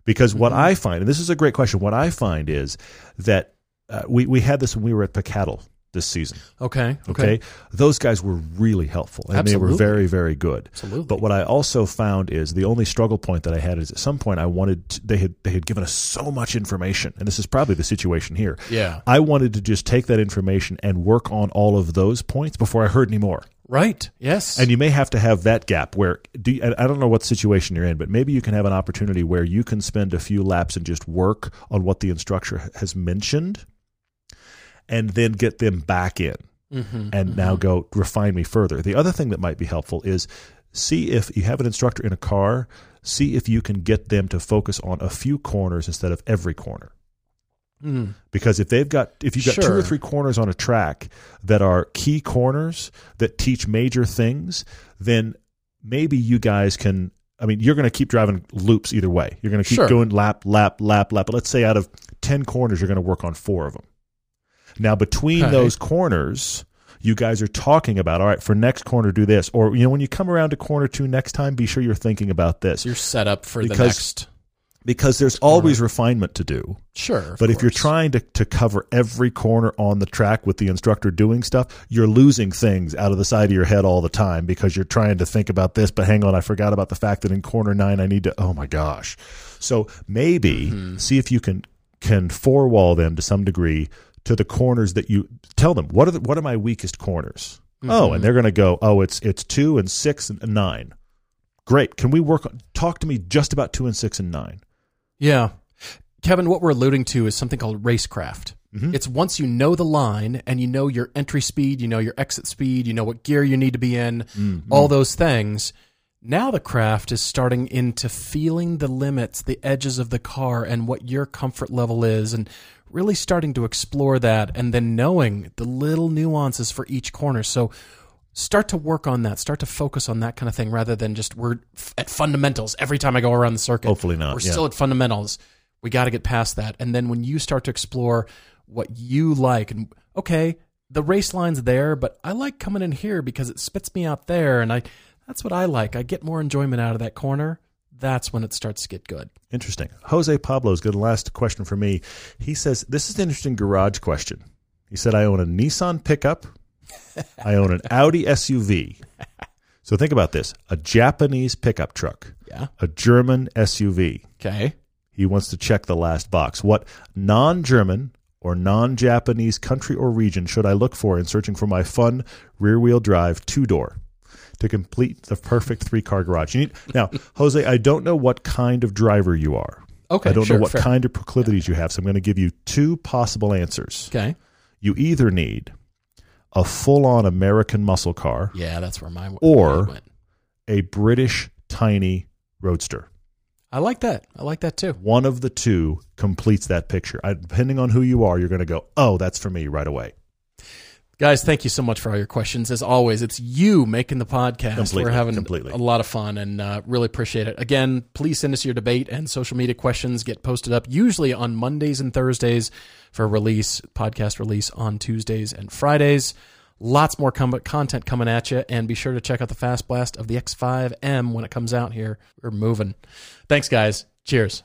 Because what I find, and this is a great question, what I find is that uh, we we had this when we were at Picattle this season. Okay. Okay, those guys were really helpful and they were very very good. Absolutely. But what I also found is the only struggle point that I had is at some point I wanted to, they had they had given us so much information, and this is probably the situation here. Yeah. I wanted to just take that information and work on all of those points before I heard any more. Right. Yes. And you may have to have that gap where do you, I don't know what situation you're in, but maybe you can have an opportunity where you can spend a few laps and just work on what the instructor has mentioned, and then get them back in, Mhm, and now go refine me further. The other thing that might be helpful is see if you have an instructor in a car, see if you can get them to focus on a few corners instead of every corner. Mm. because if they've got if you've got two or three corners on a track that are key corners that teach major things then maybe you guys can i mean you're going to keep driving loops either way. You're going to keep Sure. going lap lap lap lap. But let's say out of 10 corners you're going to work on four of them now between Okay. those corners you guys are talking about all right for next corner do this or you know when you come around to corner two next time be sure you're thinking about this You're set up for the Because- next. because there's always refinement to do Sure. but if you're trying to, to cover every corner on the track with the instructor doing stuff, you're losing things out of the side of your head all the time because you're trying to think about this. But hang on, I forgot about the fact that in corner nine, I need to, oh my gosh. So maybe Mm-hmm. see if you can, can four wall them to some degree to the corners that you tell them, what are the, what are my weakest corners? Mm-hmm. Oh, and they're going to go, oh, it's, it's two and six and nine. Great. Can we work on, talk to me just about two and six and nine? Yeah. Kevin, what we're alluding to is something called racecraft. Mm-hmm. It's once you know the line and you know your entry speed, you know your exit speed, you know what gear you need to be in, Mm-hmm. all those things. Now the craft is starting into feeling the limits, the edges of the car, and what your comfort level is, and really starting to explore that, and then knowing the little nuances for each corner. So start to work on that. Start to focus on that kind of thing rather than just we're f- at fundamentals every time I go around the circuit. Hopefully not, We're yeah. still at fundamentals. We got to get past that. And then when you start to explore what you like, and okay, the race line's there, but I like coming in here because it spits me out there, and I that's what I like. I get more enjoyment out of that corner. That's when it starts to get good. Interesting. Jose Pablo's got a last question for me. He says, This is an interesting garage question. He said, I own a Nissan pickup. I own an Audi SUV. So think about this a Japanese pickup truck, Yeah. a German SUV. Okay. He wants to check the last box. What non German or non Japanese country or region should I look for in searching for my fun rear wheel drive two door to complete the perfect three car garage? You need, now, Jose, I don't know what kind of driver you are. Okay. I don't sure, know what fair. kind of proclivities you have, so I'm going to give you two possible answers. Okay. You either need a full on American muscle car, Yeah, that's where my Or- went. a British tiny roadster. I like that. I like that too. One of the two completes that picture. I, depending on who you are, you're going to go, oh, that's for me right away. Guys, thank you so much for all your questions. As always, it's you making the podcast. Completely, We're having completely. a lot of fun and uh, really appreciate it. Again, please send us your debate and social media questions. Get posted up usually on Mondays and Thursdays for release, podcast release on Tuesdays and Fridays. Lots more com- content coming at you, and be sure to check out the Fast Blast of the X5M when it comes out here. We're moving. Thanks, guys. Cheers.